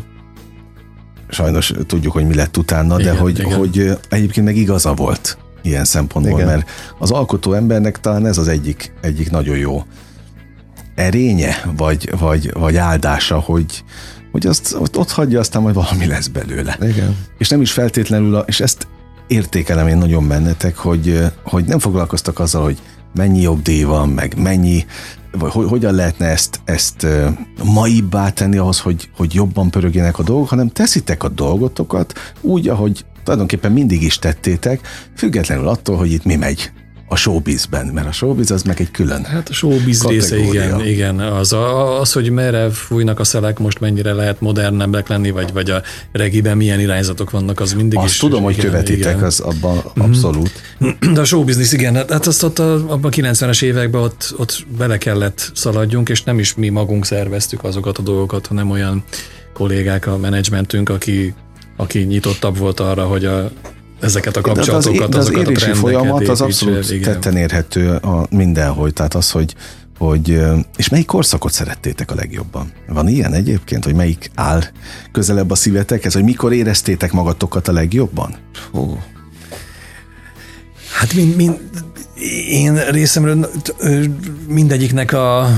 Sajnos tudjuk, hogy mi lett utána, igen, de hogy, igen. hogy egyébként meg igaza volt ilyen szempontból, igen. mert az alkotó embernek talán ez az egyik, egyik nagyon jó erénye, vagy, vagy, vagy áldása, hogy, hogy azt ott, ott hagyja, aztán majd valami lesz belőle.
Igen.
És nem is feltétlenül, a, és ezt értékelem én nagyon bennetek, hogy, hogy nem foglalkoztak azzal, hogy mennyi jogdíj van, meg mennyi, vagy hogy, hogyan lehetne ezt, ezt maibbá tenni ahhoz, hogy, hogy jobban pörögjenek a dolgok, hanem teszitek a dolgotokat úgy, ahogy tulajdonképpen mindig is tettétek, függetlenül attól, hogy itt mi megy a showbizben, mert a showbiz az meg egy külön
Hát a showbiz része, igen, igen. Az, az, hogy merre fújnak a szelek, most mennyire lehet modernebbek lenni, vagy, vagy a regiben milyen irányzatok vannak, az mindig
azt
is.
tudom, hogy igen, követitek, igen. az abban mm-hmm. abszolút.
De a showbiznisz, igen, hát azt ott a, abban a 90-es években ott, ott bele kellett szaladjunk, és nem is mi magunk szerveztük azokat a dolgokat, hanem olyan kollégák a menedzsmentünk, aki aki nyitottabb volt arra, hogy a ezeket a kapcsolatokat,
de az, de az érési folyamat az abszolút igen. tetten érhető a mindenhogy, tehát az, hogy hogy, és melyik korszakot szerettétek a legjobban? Van ilyen egyébként, hogy melyik áll közelebb a szívetekhez, hogy mikor éreztétek magatokat a legjobban? Hú.
Hát mind, mind, én részemről mindegyiknek a,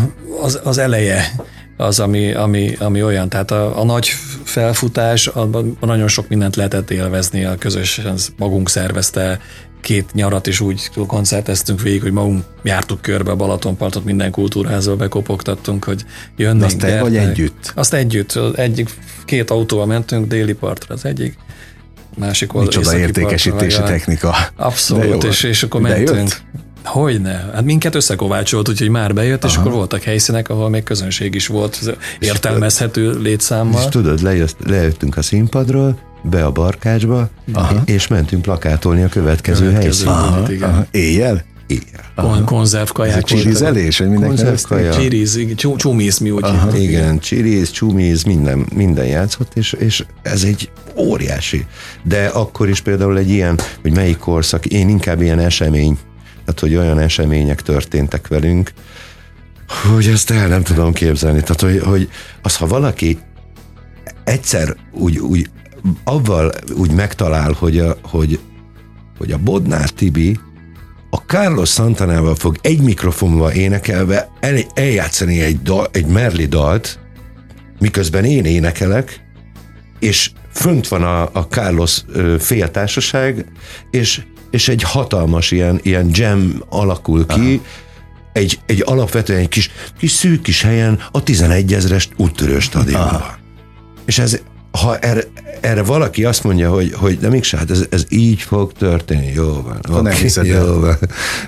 az, az eleje az, ami, ami, ami olyan. Tehát a, a nagy felfutás, abban nagyon sok mindent lehetett élvezni, a közösen magunk szervezte, két nyarat is úgy koncerteztünk végig, hogy magunk jártuk körbe a Balatonpartot, minden kultúrházal bekopogtattunk, hogy jönnénk. De
azt te vagy együtt?
Azt együtt. Egyik, két autóval mentünk déli partra, az egyik másik
oldal. Micsoda értékesítési partra, technika.
Abszolút, és, és akkor mentünk. Jött? Hogyne. Hát minket összekovácsolt, úgyhogy már bejött, Aha. és akkor voltak helyszínek, ahol még közönség is volt értelmezhető létszámmal.
És tudod, lejött, lejöttünk a színpadról, be a barkácsba, Aha. és mentünk plakátolni a következő, következő helyszínen.
Éjjel?
Kon- konzervkaják.
Csirizelés, hogy mindenki
Konzervkaja. Csiriz, csumiz, mi úgy
Aha, Igen, csiriz, csumiz, minden, minden játszott, és, és ez egy óriási. De akkor is például egy ilyen, hogy melyik korszak, én inkább ilyen esemény tehát hogy olyan események történtek velünk, hogy ezt el nem tudom képzelni. Tehát, hogy, hogy az, ha valaki egyszer úgy, úgy avval úgy megtalál, hogy a, hogy, hogy a Bodnár Tibi a Carlos Santanával fog egy mikrofonba énekelve el, eljátszani egy, dal, egy Merli dalt, miközben én énekelek, és fönt van a, a Carlos féltársaság, és, és egy hatalmas ilyen, ilyen jam alakul ki, Aha. egy, egy alapvetően egy kis, kis szűk kis helyen a 11 ezres úttörő stadionban. És ez, ha erre, erre valaki azt mondja, hogy, hogy de mégse, hát ez, ez így fog történni, jó van.
Ha okay, hiszed
jó van.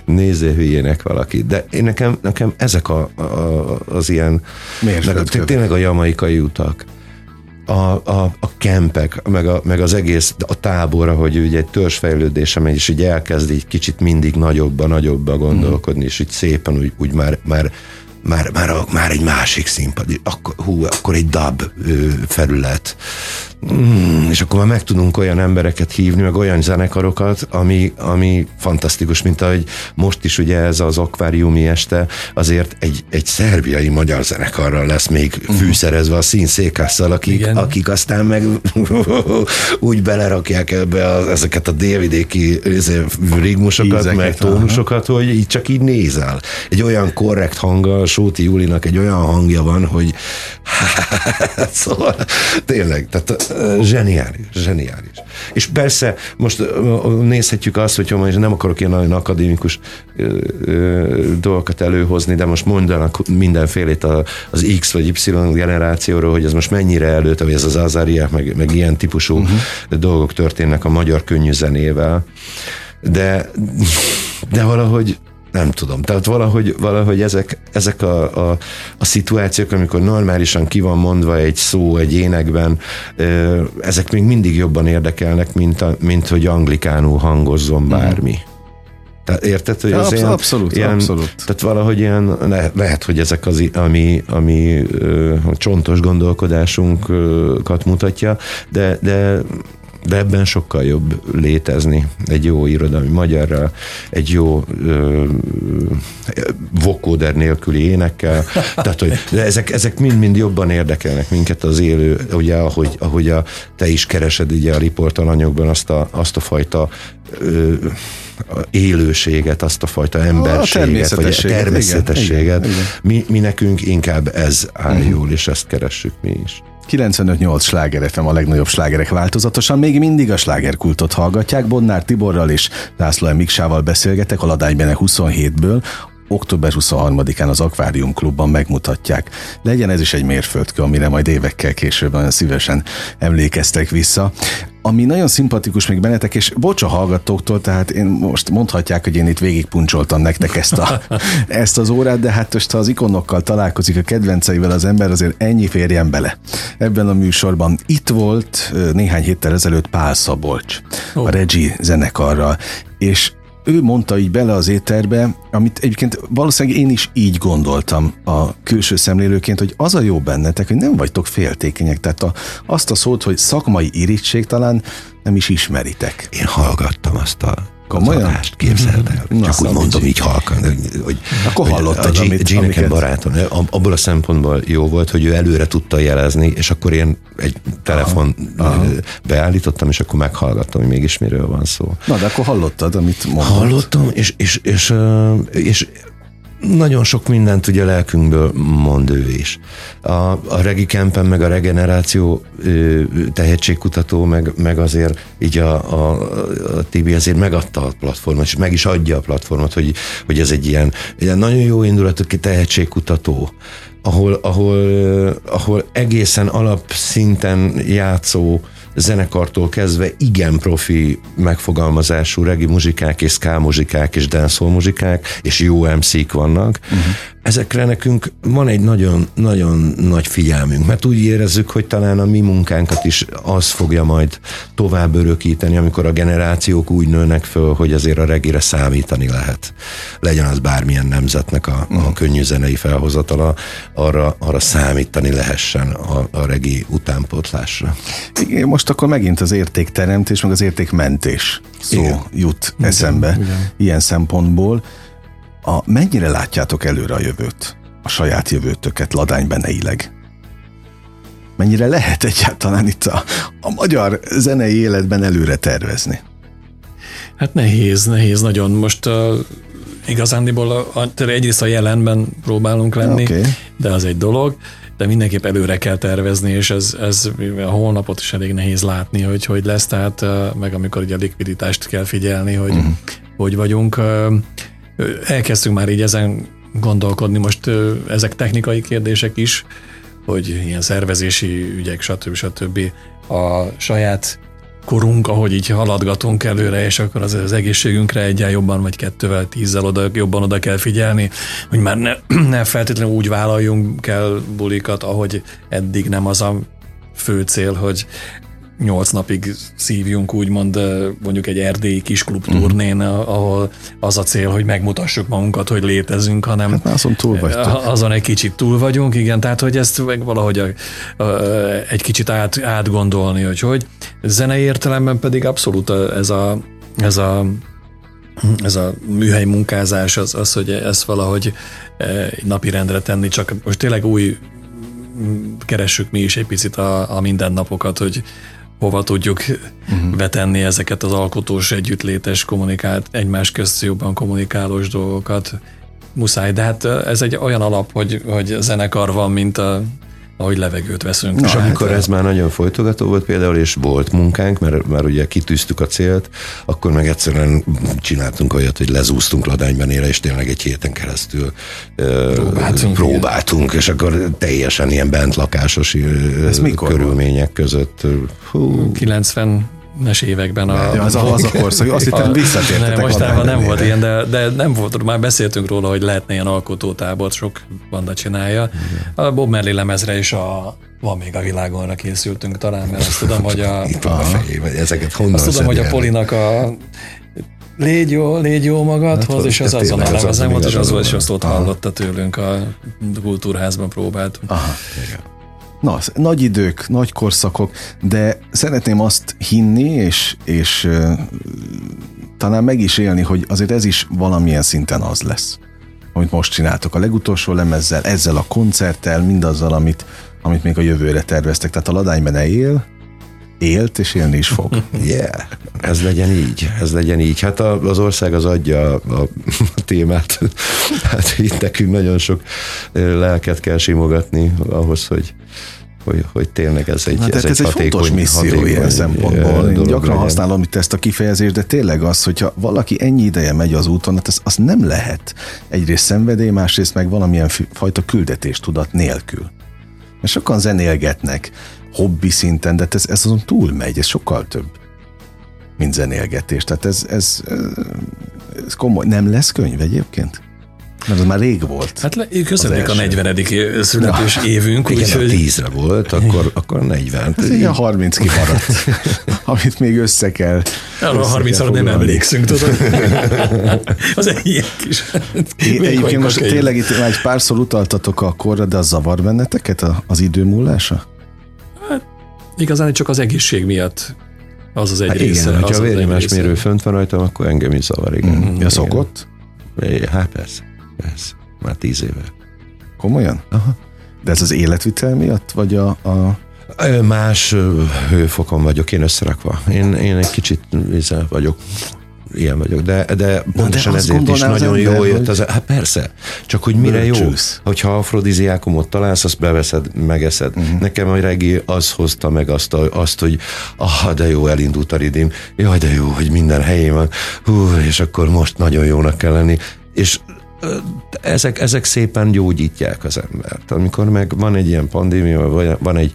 Nézzél hülyének valaki. De én nekem, nekem ezek a, a, az ilyen, meg, tényleg a jamaikai utak a, a, a kempek, meg, a, meg az egész a tábor, hogy ugye egy törzsfejlődése megy, és így elkezd egy kicsit mindig nagyobba, nagyobba gondolkodni, mm. és így szépen úgy, úgy már, már már, már, már egy másik színpad, akkor, hú, akkor egy dub felület, Mm, és akkor már meg tudunk olyan embereket hívni, meg olyan zenekarokat, ami, ami fantasztikus, mint ahogy most is ugye ez az akváriumi este, azért egy, egy szerbiai magyar zenekarral lesz még uh-huh. fűszerezve a színszékásszal, akik, akik aztán meg úgy belerakják ebbe a, ezeket a délvidéki izé, rigmusokat, Ízeket, meg tónusokat, aha. hogy így csak így nézel. Egy olyan korrekt hanggal, Sóti Julinak egy olyan hangja van, hogy szóval tényleg, tehát zseniális, zseniális. És persze most nézhetjük azt, hogyha most nem akarok ilyen nagyon akadémikus dolgokat előhozni, de most mondanak mindenfélét az X vagy Y generációról, hogy ez most mennyire előtt, hogy ez az Azariák, meg, meg ilyen típusú uh-huh. dolgok történnek a magyar könnyű zenével. De, de valahogy nem tudom. Tehát valahogy, valahogy ezek, ezek a, a, a szituációk, amikor normálisan ki van mondva egy szó egy énekben, ezek még mindig jobban érdekelnek, mint, a, mint hogy anglikánul hangozzon bármi. Mm. Tehát érted, hogy
az ilyen, abszolút, ilyen, abszolút.
Tehát valahogy ilyen, le, lehet, hogy ezek az, ami, ami ö, csontos gondolkodásunkat mutatja, de, de de ebben sokkal jobb létezni egy jó irodalmi magyarral, egy jó ö, vokóder nélküli énekkel, tehát hogy de ezek, ezek mind-mind jobban érdekelnek minket az élő, ugye ahogy, ahogy a, te is keresed ugye a riportalanyokban azt a, azt a fajta ö, élőséget, azt a fajta emberséget, a vagy a természetességet. Igen, igen, igen. Mi, mi nekünk inkább ez áll uh-huh. jól, és ezt keressük mi is.
95-8 sláger FM a legnagyobb slágerek változatosan, még mindig a slágerkultot hallgatják. Bonnár Tiborral és László Miksával beszélgetek a Ladány Bene 27-ből, október 23-án az Aquarium Klubban megmutatják. Legyen ez is egy mérföldkő, amire majd évekkel később nagyon szívesen emlékeztek vissza. Ami nagyon szimpatikus még bennetek, és bocs a hallgatóktól, tehát én most mondhatják, hogy én itt végigpuncsoltam nektek ezt, a, ezt az órát, de hát most ha az ikonokkal találkozik a kedvenceivel az ember, azért ennyi férjen bele. Ebben a műsorban itt volt néhány héttel ezelőtt Pál Szabolcs, oh. a Regi zenekarral, és ő mondta így bele az éterbe, amit egyébként valószínűleg én is így gondoltam a külső szemlélőként, hogy az a jó bennetek, hogy nem vagytok féltékenyek, tehát a, azt a szót, hogy szakmai irítség talán nem is ismeritek.
Én hallgattam azt a Komolyan? adást, képzeld el. Na, Csak úgy mondom így halkan. Hogy,
Akkor hallottad,
a G- amit, nekem barátom, abból a szempontból jó volt, hogy ő előre tudta jelezni, és akkor én egy telefon aha, aha. beállítottam, és akkor meghallgattam, hogy mégis miről van szó.
Na, de akkor hallottad, amit mondott.
Hallottam, és, és, és, és, és nagyon sok mindent ugye lelkünkből mond ő is. A, a Regi Campen, meg a regeneráció tehetségkutató, meg, meg azért így a, a, a Tibi azért megadta a platformot, és meg is adja a platformot, hogy, hogy ez egy ilyen, egy nagyon jó indulatú tehetségkutató, ahol, ahol, ahol egészen alapszinten játszó zenekartól kezdve igen profi megfogalmazású regi muzsikák és ska muzsikák és dancehall muzsikák, és jó MC-k vannak. Uh-huh ezekre nekünk van egy nagyon, nagyon nagy figyelmünk, mert úgy érezzük, hogy talán a mi munkánkat is az fogja majd tovább örökíteni, amikor a generációk úgy nőnek föl, hogy azért a regire számítani lehet. Legyen az bármilyen nemzetnek a, a mhm. könnyű zenei felhozatala, arra, arra számítani lehessen a, a regi utánpótlásra.
Igen, most akkor megint az értékteremtés, meg az értékmentés szó Igen. jut eszembe. Igen. ilyen szempontból a, mennyire látjátok előre a jövőt, a saját jövőtöket ladánybeneileg? mennyire lehet egyáltalán itt a, a magyar zenei életben előre tervezni?
Hát nehéz, nehéz nagyon. Most uh, igazándiból a, a, egyrészt a jelenben próbálunk lenni, okay. de az egy dolog, de mindenképp előre kell tervezni, és ez, ez a holnapot is elég nehéz látni, hogy hogy lesz, tehát meg amikor ugye a likviditást kell figyelni, hogy uh-huh. hogy vagyunk. Elkezdtünk már így ezen gondolkodni, most ezek technikai kérdések is, hogy ilyen szervezési ügyek, stb. stb. a saját korunk, ahogy így haladgatunk előre, és akkor az, az egészségünkre egyen jobban, vagy kettővel, tízzel oda, jobban oda kell figyelni, hogy már ne, ne feltétlenül úgy vállaljunk kell bulikat, ahogy eddig nem az a fő cél, hogy nyolc napig szívjunk úgymond mondjuk egy erdélyi kis klubturnén, uh-huh. ahol az a cél, hogy megmutassuk magunkat, hogy létezünk, hanem
hát azon túl vagytok.
Azon egy kicsit túl vagyunk, igen, tehát hogy ezt meg valahogy a, a, egy kicsit át, átgondolni, hogy hogy. Zenei értelemben pedig abszolút ez a, ez a ez a műhely munkázás, az, az hogy ezt valahogy napirendre tenni, csak most tényleg új keressük mi is egy picit a, a mindennapokat, hogy hova tudjuk uh-huh. vetenni ezeket az alkotós, együttlétes, kommunikált, egymás közt jobban kommunikálós dolgokat. Muszáj, de hát ez egy olyan alap, hogy, hogy zenekar van, mint a ahogy levegőt veszünk.
Na, és hát, amikor ez már nagyon folytogató volt például, és volt munkánk, mert már ugye kitűztük a célt, akkor meg egyszerűen csináltunk olyat, hogy lezúztunk ladánybenére, és tényleg egy héten keresztül próbáltunk, próbáltunk és akkor teljesen ilyen bentlakásos körülmények között.
Hú. 90 es években. A,
ja, az, a, az a korszak, azt hittem visszatértetek.
Nem, mostában nem volt ilyen, de, de nem volt, már beszéltünk róla, hogy lehetne ilyen alkotótábort, sok banda csinálja. A Bob Merli lemezre is a van még a világonra készültünk talán, mert azt tudom, hogy a...
Itt van a fejében, ezeket honnan
Azt tudom, hogy a Polinak a légy jó, légy jó magadhoz, hát, és az azon a lemezen volt, és az volt, és azt ott hallotta tőlünk a kultúrházban próbáltunk. Aha, igen.
Na, nagy idők, nagy korszakok, de szeretném azt hinni, és, és uh, talán meg is élni, hogy azért ez is valamilyen szinten az lesz, amit most csináltok a legutolsó lemezzel, ezzel a koncerttel, mindazzal, amit, amit még a jövőre terveztek. Tehát a ladányban él, élt, és élni is fog.
Yeah, ez legyen így, ez legyen így. Hát az ország az adja a, a témát. Hát itt nekünk nagyon sok lelket kell simogatni ahhoz, hogy hogy, hogy tényleg ez egy,
hát ez, ez egy, egy fontos misszió hatékony ilyen szempontból. Én gyakran legyen. használom itt ezt a kifejezést, de tényleg az, hogyha valaki ennyi ideje megy az úton, hát az, az nem lehet egyrészt szenvedély, másrészt meg valamilyen fajta küldetéstudat nélkül. Mert sokan zenélgetnek hobbi szinten, de hát ez, ez azon túl megy, ez sokkal több, mint zenélgetés. Tehát ez, ez, ez komoly. Nem lesz könyv egyébként? Mert az már rég volt.
Hát le, közeledik a 40. születés ja. évünk.
Igen, úgy, hogy... 10-re volt, akkor, akkor 40.
Ez igen, 30 kimaradt, amit még össze kell.
Arra a 30 ra nem emlékszünk, tudod. az egy kis.
Egyébként most tényleg itt már egy párszor utaltatok a korra, de az zavar benneteket az idő múlása?
Igazán csak az egészség miatt az az egy hát része.
Igen, hogyha a vérnyomásmérő fönt van rajtam, akkor engem is zavar, igen. Mm,
ja, szokott?
Hát persze. Ez már tíz éve.
Komolyan? Aha. De ez az életvitel miatt, vagy a, a...
Más hőfokon vagyok én összerakva. Én, én egy kicsit vízzel vagyok ilyen vagyok, de, de pontosan de ezért is nagyon jó ember, jött hogy... az. Hát persze, csak hogy mire jó, hogyha afrodiziákumot találsz, azt beveszed, megeszed. Uh-huh. Nekem a regi az hozta meg azt, azt hogy ah, de jó, elindult a ridim, jaj, de jó, hogy minden helyén van, hú, és akkor most nagyon jónak kell lenni, és ezek, ezek szépen gyógyítják az embert. Amikor meg van egy ilyen pandémia, vagy van egy,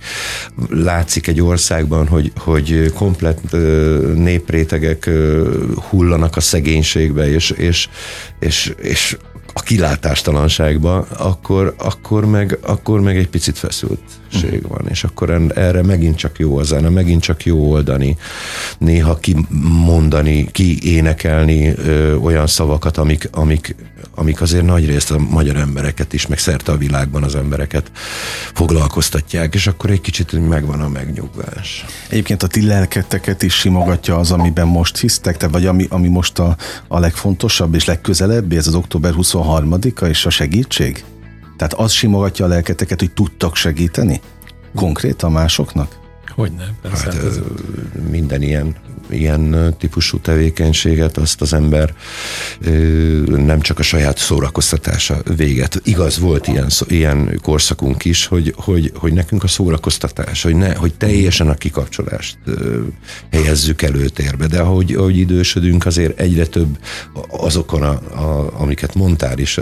látszik egy országban, hogy, hogy komplet néprétegek hullanak a szegénységbe, és, és, és, és a kilátástalanságba, akkor, akkor, meg, akkor meg egy picit feszültség van, és akkor erre megint csak jó a zene, megint csak jó oldani, néha kimondani, kiénekelni ö, olyan szavakat, amik, amik, amik azért nagy részt a magyar embereket is, meg szerte a világban az embereket foglalkoztatják, és akkor egy kicsit megvan a megnyugvás.
Egyébként a ti lelketeket is simogatja az, amiben most hisztek, te vagy ami, ami most a, a legfontosabb és legközelebbi, ez az október 23-a és a segítség? Tehát az simogatja a lelketeket, hogy tudtak segíteni? konkrétan másoknak?
Hogyne, persze. Hát,
hát ez... Minden ilyen ilyen típusú tevékenységet, azt az ember nem csak a saját szórakoztatása véget. Igaz, volt ilyen, ilyen korszakunk is, hogy, hogy, hogy nekünk a szórakoztatás, hogy, ne, hogy teljesen a kikapcsolást helyezzük előtérbe, de ahogy, ahogy idősödünk, azért egyre több azokon, a, a, amiket mondtál is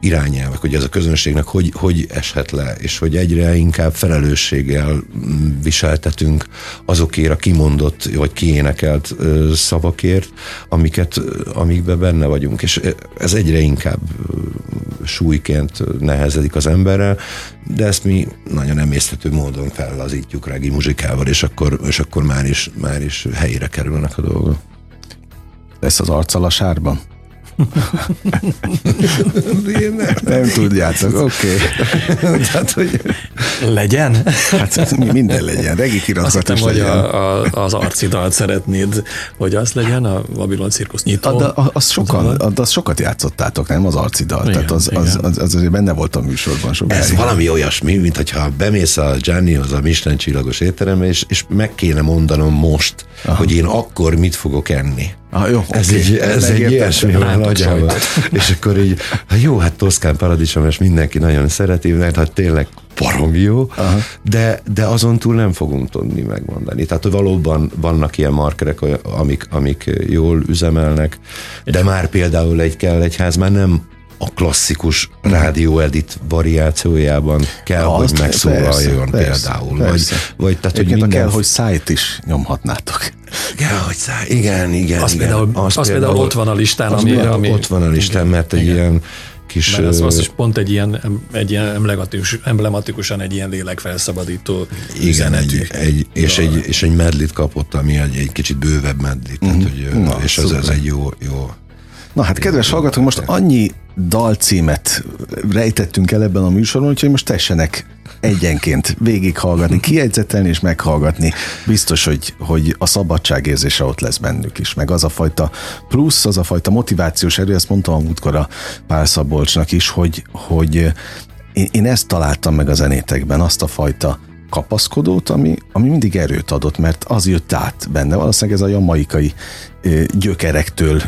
irányelvek, hogy ez a közönségnek hogy, hogy eshet le, és hogy egyre inkább felelősséggel viseltetünk azokért a kimondott vagy kiénekelt szavakért, amiket, amikben benne vagyunk, és ez egyre inkább súlyként nehezedik az emberrel, de ezt mi nagyon emésztető módon fellazítjuk regi muzsikával, és akkor, és akkor már, is, már is helyére kerülnek a dolgok.
Lesz az arccal a sárban? Nem. nem tudjátok, oké. Okay.
Tehát, hogy... Legyen?
Hát minden legyen, regi kirakat
is hogy legyen. A, a, az arcidalt szeretnéd, hogy az legyen, a Babylon cirkusz nyitó.
Ad, az, az, sokan, ad, az sokat játszottátok, nem az arcidal? Igen, Tehát az, az, az, az, azért benne volt a műsorban sokáig.
Ez valami olyasmi, mint hogyha bemész a Giannihoz a Michelin csillagos étterembe, és, és meg kéne mondanom most, Aha. hogy én akkor mit fogok enni.
Ah, jó,
ez okay. egy, ez egy ilyesmi van nagyjából. És akkor így, hát jó, hát Toszkán paradicsom, és mindenki nagyon szereti, mert hát tényleg baromi jó, Aha. de, de azon túl nem fogunk tudni megmondani. Tehát valóban vannak ilyen markerek, amik, amik jól üzemelnek, de már például egy kell egy ház már nem a klasszikus rádió edit variációjában kell, ha, hogy megszólaljon persze, például.
Persze. Vagy, vagy tehát, hogy minden... kell, hogy szájt is nyomhatnátok.
Kell, hogy száj, igen, igen.
Az,
igen.
Például, az, az például, ott van a listán. Az ami,
ami, ott van a listán, mert egy igen. ilyen kis...
Mert az, az is pont egy ilyen, egy ilyen emblematikus, emblematikusan egy ilyen lélekfelszabadító
Igen, egy, egy, és, egy, és egy medlit kapott, ami egy, egy kicsit bővebb medlit, mm-hmm. tehát, hogy, Na, és ez, ez egy jó, jó
Na hát kedves hallgatók, most annyi dalcímet rejtettünk el ebben a műsorban, úgyhogy most tessenek egyenként végighallgatni, kiegyzetelni és meghallgatni. Biztos, hogy, hogy a szabadságérzése ott lesz bennük is, meg az a fajta plusz, az a fajta motivációs erő, ezt mondtam a múltkor a Pál Szabolcsnak is, hogy, hogy én, én ezt találtam meg a zenétekben, azt a fajta kapaszkodót, ami, ami mindig erőt adott, mert az jött át benne. Valószínűleg ez a jamaikai gyökerektől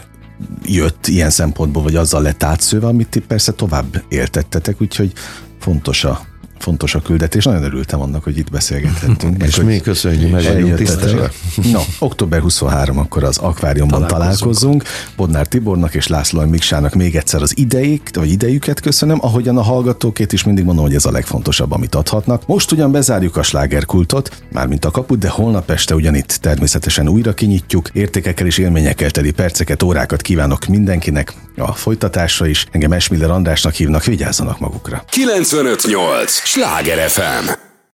jött ilyen szempontból, vagy azzal lett átszőve, amit ti persze tovább éltettetek, úgyhogy fontos a fontos a küldetés. Nagyon örültem annak, hogy itt beszélgethettünk.
És mi köszönjük, meg vagyunk tisztesek.
No, október 23 akkor az akváriumban találkozunk. Bodnár Tibornak és László Miksának még egyszer az idejük, vagy idejüket köszönöm, ahogyan a hallgatókét is mindig mondom, hogy ez a legfontosabb, amit adhatnak. Most ugyan bezárjuk a slágerkultot, mármint a kaput, de holnap este ugyanitt természetesen újra kinyitjuk. Értékekkel és élményekkel teli perceket, órákat kívánok mindenkinek. A folytatásra is. Engem Esmiller Andrásnak hívnak, vigyázzanak magukra.
958! Sláger FM